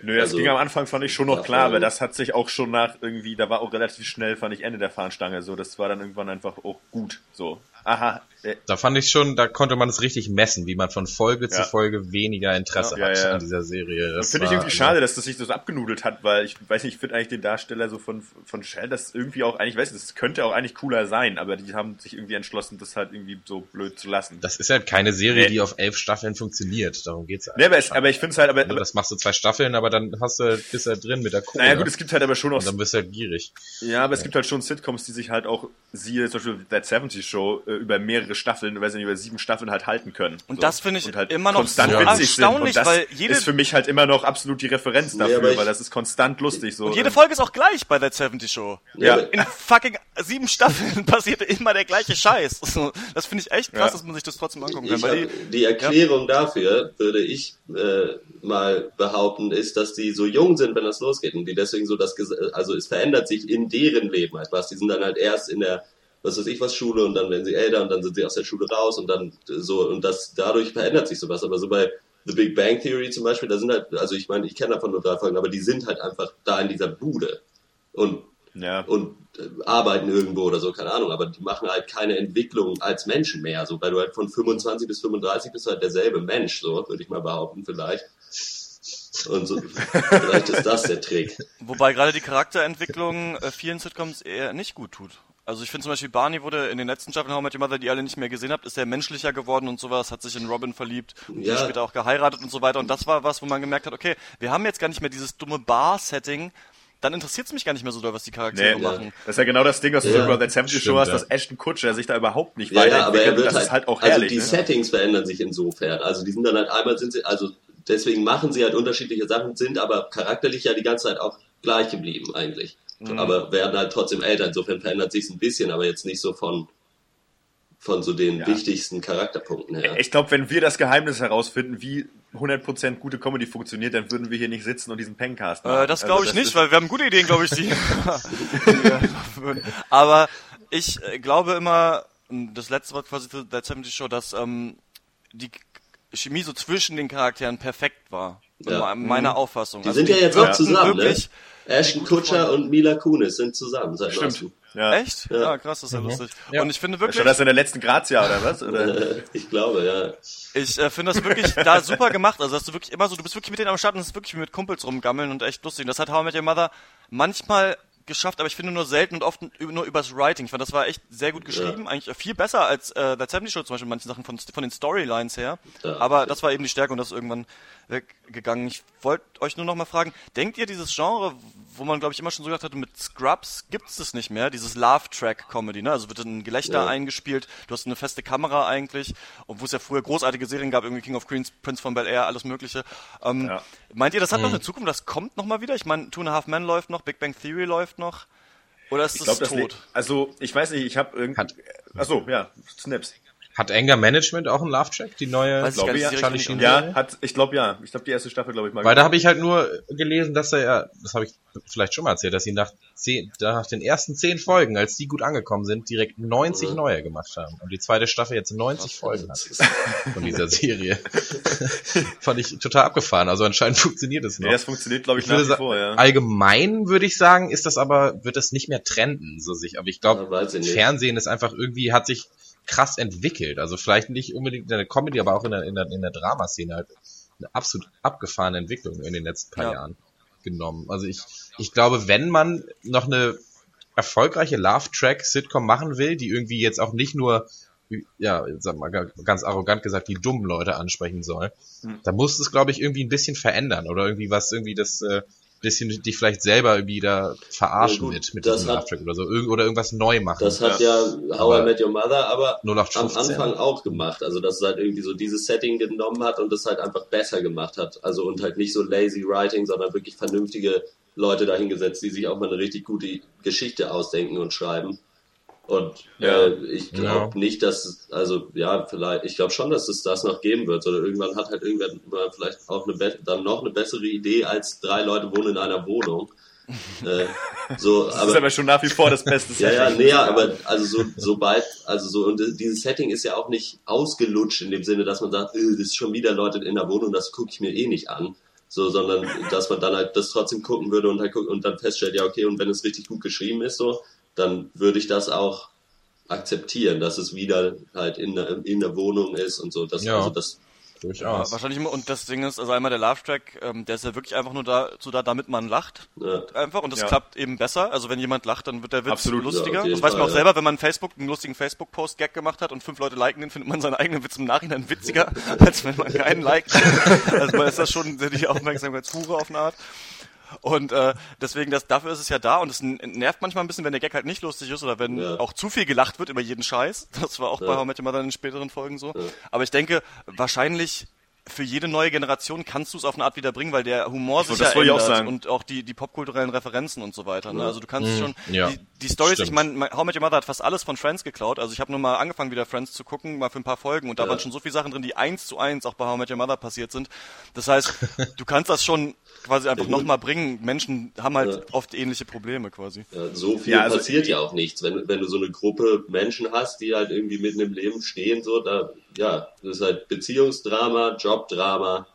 Nö, das Also, ging am Anfang, fand ich schon noch ja, klar, aber ähm, das hat sich auch schon nach irgendwie, da war auch relativ schnell, fand ich, Ende der Fahnenstange so. Das war dann irgendwann einfach auch gut. So. Aha. Da fand ich schon, da konnte man es richtig messen, wie man von Folge zu Ja. Folge weniger Interesse Ja, hat ja. an dieser Serie. Das Finde ich irgendwie schade, dass das sich so abgenudelt hat, weil ich weiß nicht, ich finde eigentlich den Darsteller so von, von Shell, das irgendwie auch eigentlich, weiß nicht, das könnte auch eigentlich cooler sein, aber die haben sich irgendwie entschlossen, das halt irgendwie so blöd zu lassen. Das ist halt keine Serie, Nee. die auf elf Staffeln funktioniert. Darum geht's halt. Nee, aber, es, aber ich finde es halt, aber, aber das machst du zwei Staffeln, aber dann hast du, bist du halt drin mit der Kohle. naja gut, es gibt halt aber schon noch und dann bist du halt gierig. Ja, aber es gibt halt schon Sitcoms, die sich halt auch, siehe zum Beispiel That 70 Show, äh, über mehrere Staffeln, weiß nicht, über sieben Staffeln halt halten können. Und So. das finde ich halt immer noch so erstaunlich, weil jede- ist für mich halt immer noch absolut die Referenz Nee, dafür, ich- weil das ist konstant lustig. So. Und jede Folge ist auch gleich bei That 70 Show. Ja. In fucking sieben Staffeln passiert immer der gleiche Scheiß. Das finde ich echt krass, Ja. dass man sich das trotzdem angucken kann. Weil hab, die, die Erklärung dafür, würde ich äh, mal behaupten, ist, dass die so jung sind, wenn das losgeht und die deswegen so das, also es verändert sich in deren Leben halt was. Die sind dann halt erst in der, was weiß ich was, Schule und dann werden sie älter und dann sind sie aus der Schule raus und dann so und das, dadurch verändert sich sowas. Aber so bei The Big Bang Theory zum Beispiel, da sind halt, also ich meine, ich kenne davon nur drei Folgen, aber die sind halt einfach da in dieser Bude und ja. und äh, arbeiten irgendwo oder so, keine Ahnung, aber die machen halt keine Entwicklung als Menschen mehr, so, weil du halt von 25 bis 35 bist du halt derselbe Mensch, so, würde ich mal behaupten, vielleicht. Und so, vielleicht ist das der Trick. wobei gerade die Charakterentwicklung äh, vielen Sitcoms eher nicht gut tut. Also ich finde zum Beispiel Barney wurde in den letzten Staffeln How I Met Your Mother, die ihr alle nicht mehr gesehen habt, ist er menschlicher geworden und sowas, hat sich in Robin verliebt und Ja. später auch geheiratet und so weiter. Und das war was, wo man gemerkt hat, okay, wir haben jetzt gar nicht mehr dieses dumme Bar-Setting, dann interessiert es mich gar nicht mehr so doll, was die Charaktere Nee, machen. das ist ja genau das Ding, was du Ja, so über The 70 Show hast, ja. dass Ashton Kutcher sich da überhaupt nicht Ja, ja, aber er weiterentwickelt. wird das halt, ist halt auch also herrlich. die ne? Settings verändern sich insofern. Also die sind dann halt einmal sind sie, also deswegen machen sie halt unterschiedliche Sachen, sind aber charakterlich ja die ganze Zeit auch gleich geblieben eigentlich. Mhm. Aber werden halt trotzdem älter. Insofern verändert sich ein bisschen, aber jetzt nicht so von von so den wichtigsten Charakterpunkten her. Ich glaube, wenn wir das Geheimnis herausfinden, wie 100% gute Comedy funktioniert, dann würden wir hier nicht sitzen und diesen Pencast machen. Äh, das Also glaube ich nicht, weil wir haben gute Ideen, glaube ich, die. Aber ich äh, glaube immer, das letzte Wort quasi zu der 70 Show, dass ähm, die Chemie so zwischen den Charakteren perfekt war. Ja. In meiner Auffassung. Die Also sind ja jetzt auch zusammen, ne? wirklich, Ashton Kutcher und Mila Kunis sind zusammen seit Stimmt. neuestem. Ja. Echt? Ja. krass, das ist ja lustig. Ja. Und ich finde Schon wirklich, das in der letzten Grazia, oder was? Oder? Ich glaube, ja. ich äh, finde das wirklich da super gemacht. Also, dass du wirklich immer so, du bist wirklich mit denen am Start und es ist wirklich wie mit Kumpels rumgammeln und echt lustig. Und das hat How I Met Your Mother manchmal geschafft, aber ich finde nur selten und oft nur übers Writing. Ich fand, das war echt sehr gut geschrieben, eigentlich viel besser als äh, der 70 Show zum Beispiel, manche Sachen von, von den Storylines her. Ja. Aber das war eben die Stärke und das ist irgendwann weggegangen. Ich wollte euch nur noch mal fragen, denkt ihr dieses Genre, wo man glaube ich immer schon so gedacht hatte, mit Scrubs gibt es das nicht mehr, dieses Love-Track-Comedy, ne? Also wird ein Gelächter Ja. eingespielt, du hast eine feste Kamera eigentlich, und wo es ja früher großartige Serien gab, irgendwie King of Queens, Prince von Bel Air, alles mögliche. Ähm, Ja. Meint ihr, das hat noch eine Zukunft, das kommt noch mal wieder? Ich meine, Two and a Half Men läuft noch, Big Bang Theory läuft noch, oder ist Ich das tot? Also, ich weiß nicht, ich habe irgendwie. Achso, ja, Snaps. Hat Anger Management auch einen Love-Track, die neue Weiß ich glaube, nicht, ja, Charlie Serie Sheen? ich Ja, hat, ich glaube ja. Ich glaube, die erste Staffel, glaube ich, mal. Weil da habe ich halt nur gelesen, dass er ja, das habe ich vielleicht schon mal erzählt, dass sie nach, zehn, nach den ersten zehn Folgen, als die gut angekommen sind, direkt 90 Mhm. neue gemacht haben. Und die zweite Staffel jetzt 90 Folgen hat von dieser Serie. Fand ich total abgefahren. Also anscheinend funktioniert es noch. Nee, das funktioniert, glaube ich, Ich nach wie vor, ja. Allgemein würde ich sagen, ist das aber, wird es nicht mehr trenden, so sich. Aber ich Ja, glaube, ich nicht. Fernsehen ist einfach irgendwie, hat sich krass entwickelt. Also vielleicht nicht unbedingt in der Comedy, aber auch in der, in der, in der Dramaszene halt eine absolut abgefahrene Entwicklung in den letzten paar Ja. Jahren genommen. Also ich, ich glaube, wenn man noch eine erfolgreiche Love-Track-Sitcom machen will, die irgendwie jetzt auch nicht nur, ja, sag mal ga- ganz arrogant gesagt, die dummen Leute ansprechen soll, Hm. da muss es, glaube ich, irgendwie ein bisschen verändern oder irgendwie was, irgendwie das äh, bisschen dich vielleicht selber da verarschen Ja, gut, mit, mit diesem Love-Track oder so, Irgend- oder irgendwas neu machen. Das hat ja, How Aber I Met Your Mother aber am 0815. Anfang auch gemacht. Also dass es halt irgendwie so dieses Setting genommen hat und das halt einfach besser gemacht hat. Also und halt nicht so lazy writing, sondern wirklich vernünftige Leute dahingesetzt, die sich auch mal eine richtig gute Geschichte ausdenken und schreiben. Und Ja. äh, ich glaube Ja. nicht, dass es, also ja, vielleicht, ich glaube schon, dass es das noch geben wird. Oder irgendwann hat halt irgendwann mal vielleicht auch eine dann noch eine bessere Idee als drei Leute wohnen in einer Wohnung. äh, so, Das ist aber schon nach wie vor das beste ja, ja, nee, ja, aber also so, sobald, also so, und dieses Setting ist ja auch nicht ausgelutscht in dem Sinne, dass man sagt, äh, das ist schon wieder Leute in der Wohnung, das gucke ich mir eh nicht an. So, sondern dass man dann halt das trotzdem gucken würde und halt guckt und dann feststellt, ja, okay, und wenn es richtig gut geschrieben ist, so, dann würde ich das auch akzeptieren, dass es wieder halt in der, in der Wohnung ist und so. Das, Ja. also das, Durchaus. Wahrscheinlich immer, und das Ding ist, also einmal der Love-Track, ähm, der ist ja wirklich einfach nur dazu da, damit man lacht. ja. Einfach, und das Ja. klappt eben besser. Also wenn jemand lacht, dann wird der Witz Absolut, ja, lustiger. jeden das weiß man auch ja. selber, wenn man Facebook, einen lustigen Facebook-Post-Gag gemacht hat und fünf Leute liken den, findet man seinen eigenen Witz im Nachhinein witziger, als wenn man keinen liked. also man ist das schon die Aufmerksamkeitshure auf eine Art. Und äh, deswegen, das, dafür ist es ja da und es nervt manchmal ein bisschen, wenn der Gag halt nicht lustig ist oder wenn Ja. auch zu viel gelacht wird über jeden Scheiß. Das war auch bei Ja. How I Met Your Mother in den späteren Folgen so. Aber ich denke, wahrscheinlich für jede neue Generation kannst du es auf eine Art wieder bringen, weil der Humor sich ja auch ändert sagen. und auch die, die popkulturellen Referenzen und so weiter. Ne? Also du kannst schon ja. die, die Stories, ich meine, How Met Your Mother hat fast alles von Friends geklaut. Also ich habe nur mal angefangen, wieder Friends zu gucken, mal für ein paar Folgen und da Ja. waren schon so viele Sachen drin, die eins zu eins auch bei How Met Your Mother passiert sind. Das heißt, du kannst das schon quasi einfach Ja, nochmal bringen. Menschen haben halt Ja. oft ähnliche Probleme quasi. Ja, so viel Ja, also- passiert ja auch nichts. Wenn, wenn du so eine Gruppe Menschen hast, die halt irgendwie mitten im Leben stehen, so, da, ja, das ist halt Beziehungsdrama, Jobdrama.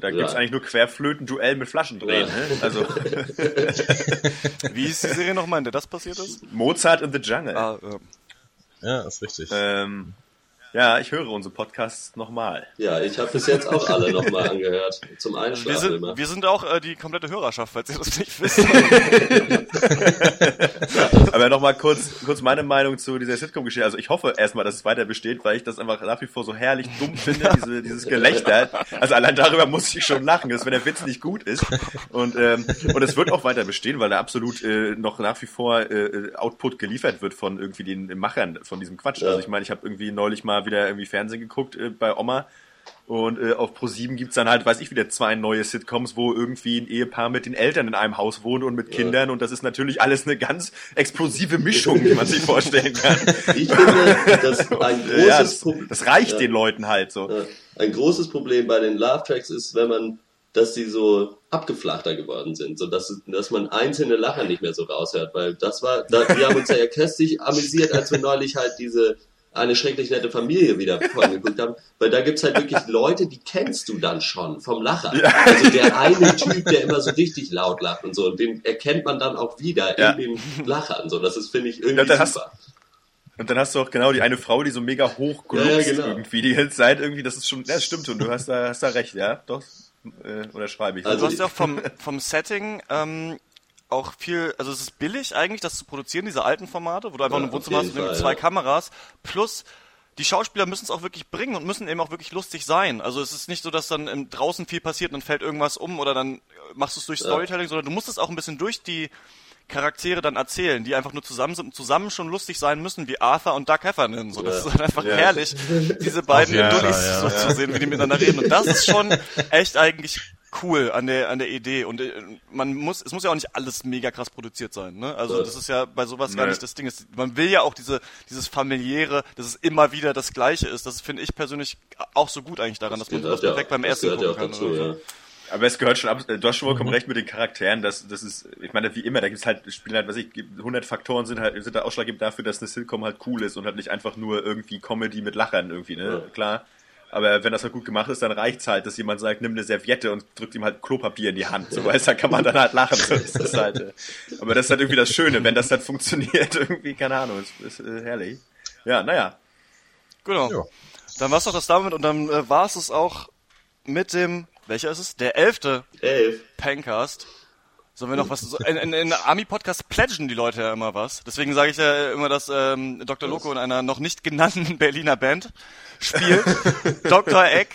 Da gibt's Ja. eigentlich nur Querflöten-Duell mit Flaschendrehen. Ja. Ne? Also Wie ist die Serie nochmal, in der das passiert ist? Mozart in the Jungle. Ah, äh, Ja, ist richtig. Ähm, Ja, ich höre unsere Podcasts nochmal. Ja, ich habe bis jetzt auch alle nochmal angehört. Zum Wir Einschlafen sind, immer. wir sind auch äh, die komplette Hörerschaft, falls ihr das nicht wisst. Aber nochmal kurz, kurz meine Meinung zu dieser Sitcom-Geschichte. Also ich hoffe erstmal, dass es weiter besteht, weil ich das einfach nach wie vor so herrlich dumm finde, diese, dieses Gelächter. Also allein darüber muss ich schon lachen, dass wenn der Witz nicht gut ist. Und, ähm, und es wird auch weiter bestehen, weil da absolut äh, noch nach wie vor äh, Output geliefert wird von irgendwie den Machern von diesem Quatsch. Also ich meine, ich habe irgendwie neulich mal wieder irgendwie Fernsehen geguckt äh, bei Oma. Und äh, auf Pro7 gibt's dann halt, weiß ich wieder, zwei neue Sitcoms, wo irgendwie ein Ehepaar mit den Eltern in einem Haus wohnt und mit Kindern. Und das ist natürlich alles eine ganz explosive Mischung, wie man sich vorstellen kann. Ich finde, dass ein großes ja, das, Problem. das reicht Ja. den Leuten halt so. Ja. Ein großes Problem bei den Love Tracks ist, wenn man, dass sie so abgeflachter geworden sind, so dass, dass man einzelne Lacher nicht mehr so raushört, weil das war, da, wir haben uns ja köstlich amüsiert, als wir neulich halt diese eine schrecklich nette Familie wieder vorgeguckt haben, weil da gibt's halt wirklich Leute, die kennst du dann schon vom Lacher. Also der eine Typ, der immer so richtig laut lacht und so, und den erkennt man dann auch wieder Ja. in den Lachern, so, das ist, finde ich, Ja, irgendwie hast- super. Und dann hast du auch genau die eine Frau, die so mega hoch Ja, ja, genau. irgendwie die ganze Zeit irgendwie, das ist schon, ja, das stimmt und du hast da, hast da recht, ja, doch, äh, oder schreibe ich. Also Du hast ja auch vom, vom Setting ähm, auch viel, also es ist billig eigentlich, das zu produzieren, diese alten Formate, wo du einfach Ja, ein Wohnzimmer hast jeden mit zwei ja. Kameras, plus die Schauspieler müssen es auch wirklich bringen und müssen eben auch wirklich lustig sein. Also es ist nicht so, dass dann draußen viel passiert und dann fällt irgendwas um oder dann machst du es durch Storytelling, sondern du musst es auch ein bisschen durch die Charaktere dann erzählen, die einfach nur zusammen sind und zusammen schon lustig sein müssen, wie Arthur und Doug Heffernan. So, das Ja. ist halt einfach Ja. herrlich, diese beiden jeden Dullis ja. so zu sehen, wie die miteinander reden. Und das ist schon echt eigentlich cool an der an der Idee und äh, man muss es muss ja auch nicht alles mega krass produziert sein ne also Ja. das ist ja bei sowas gar Nee. nicht das Ding ist man will ja auch diese dieses familiäre dass es immer wieder das gleiche ist das finde ich persönlich auch so gut eigentlich daran dass man sowas ja, direkt beim das ersten ja gucken auch kann dazu, ja. Aber es gehört schon ab, du hast schon Mhm. vollkommen recht mit den Charakteren, das, das ist, ich meine, wie immer, da gibt's halt, spielen halt, was ich, 100 Faktoren sind halt, sind da ausschlaggebend dafür, dass eine Sitcom halt cool ist und halt nicht einfach nur irgendwie Comedy mit Lachern irgendwie, ne, Ja. klar. Aber wenn das halt gut gemacht ist, dann reicht's halt, dass jemand sagt, nimm eine Serviette und drückt ihm halt Klopapier in die Hand, so, weißt, da kann man dann halt lachen, so ist das halt. äh. Aber das ist halt irgendwie das Schöne, wenn das halt funktioniert, irgendwie, keine Ahnung, ist, ist äh, herrlich. Ja, naja. genau Ja. dann war's doch das damit und dann äh, war's es auch mit dem welcher ist es der elfte Elf. Pancast. Sollen wir noch was? so- In, in, in Ami-Podcast pledgen die Leute ja immer was. Deswegen sage ich ja immer, dass ähm, Dr. Loco in einer noch nicht genannten Berliner Band spielt. Dr. Eck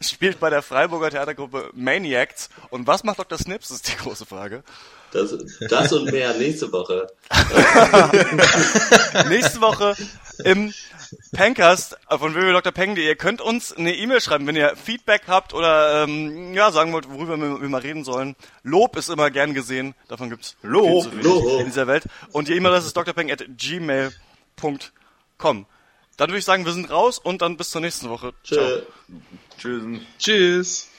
spielt bei der Freiburger Theatergruppe Maniacs. Und was macht Dr. Snips? ist die große Frage. Das, das und mehr nächste Woche. Nächste Woche im Pencast von www.drpeng.de. Ihr könnt uns eine E-Mail schreiben, wenn ihr Feedback habt oder ähm, ja sagen wollt, worüber wir, wir mal reden sollen. Lob ist immer gern gesehen. Davon gibt's Lob, viel zu Lob. in dieser Welt. Und die E-Mail-Adresse ist drpeng@gmail.com. Dann würde ich sagen, wir sind raus und dann bis zur nächsten Woche. Ciao. Tschö. Tschüss. Tschüss.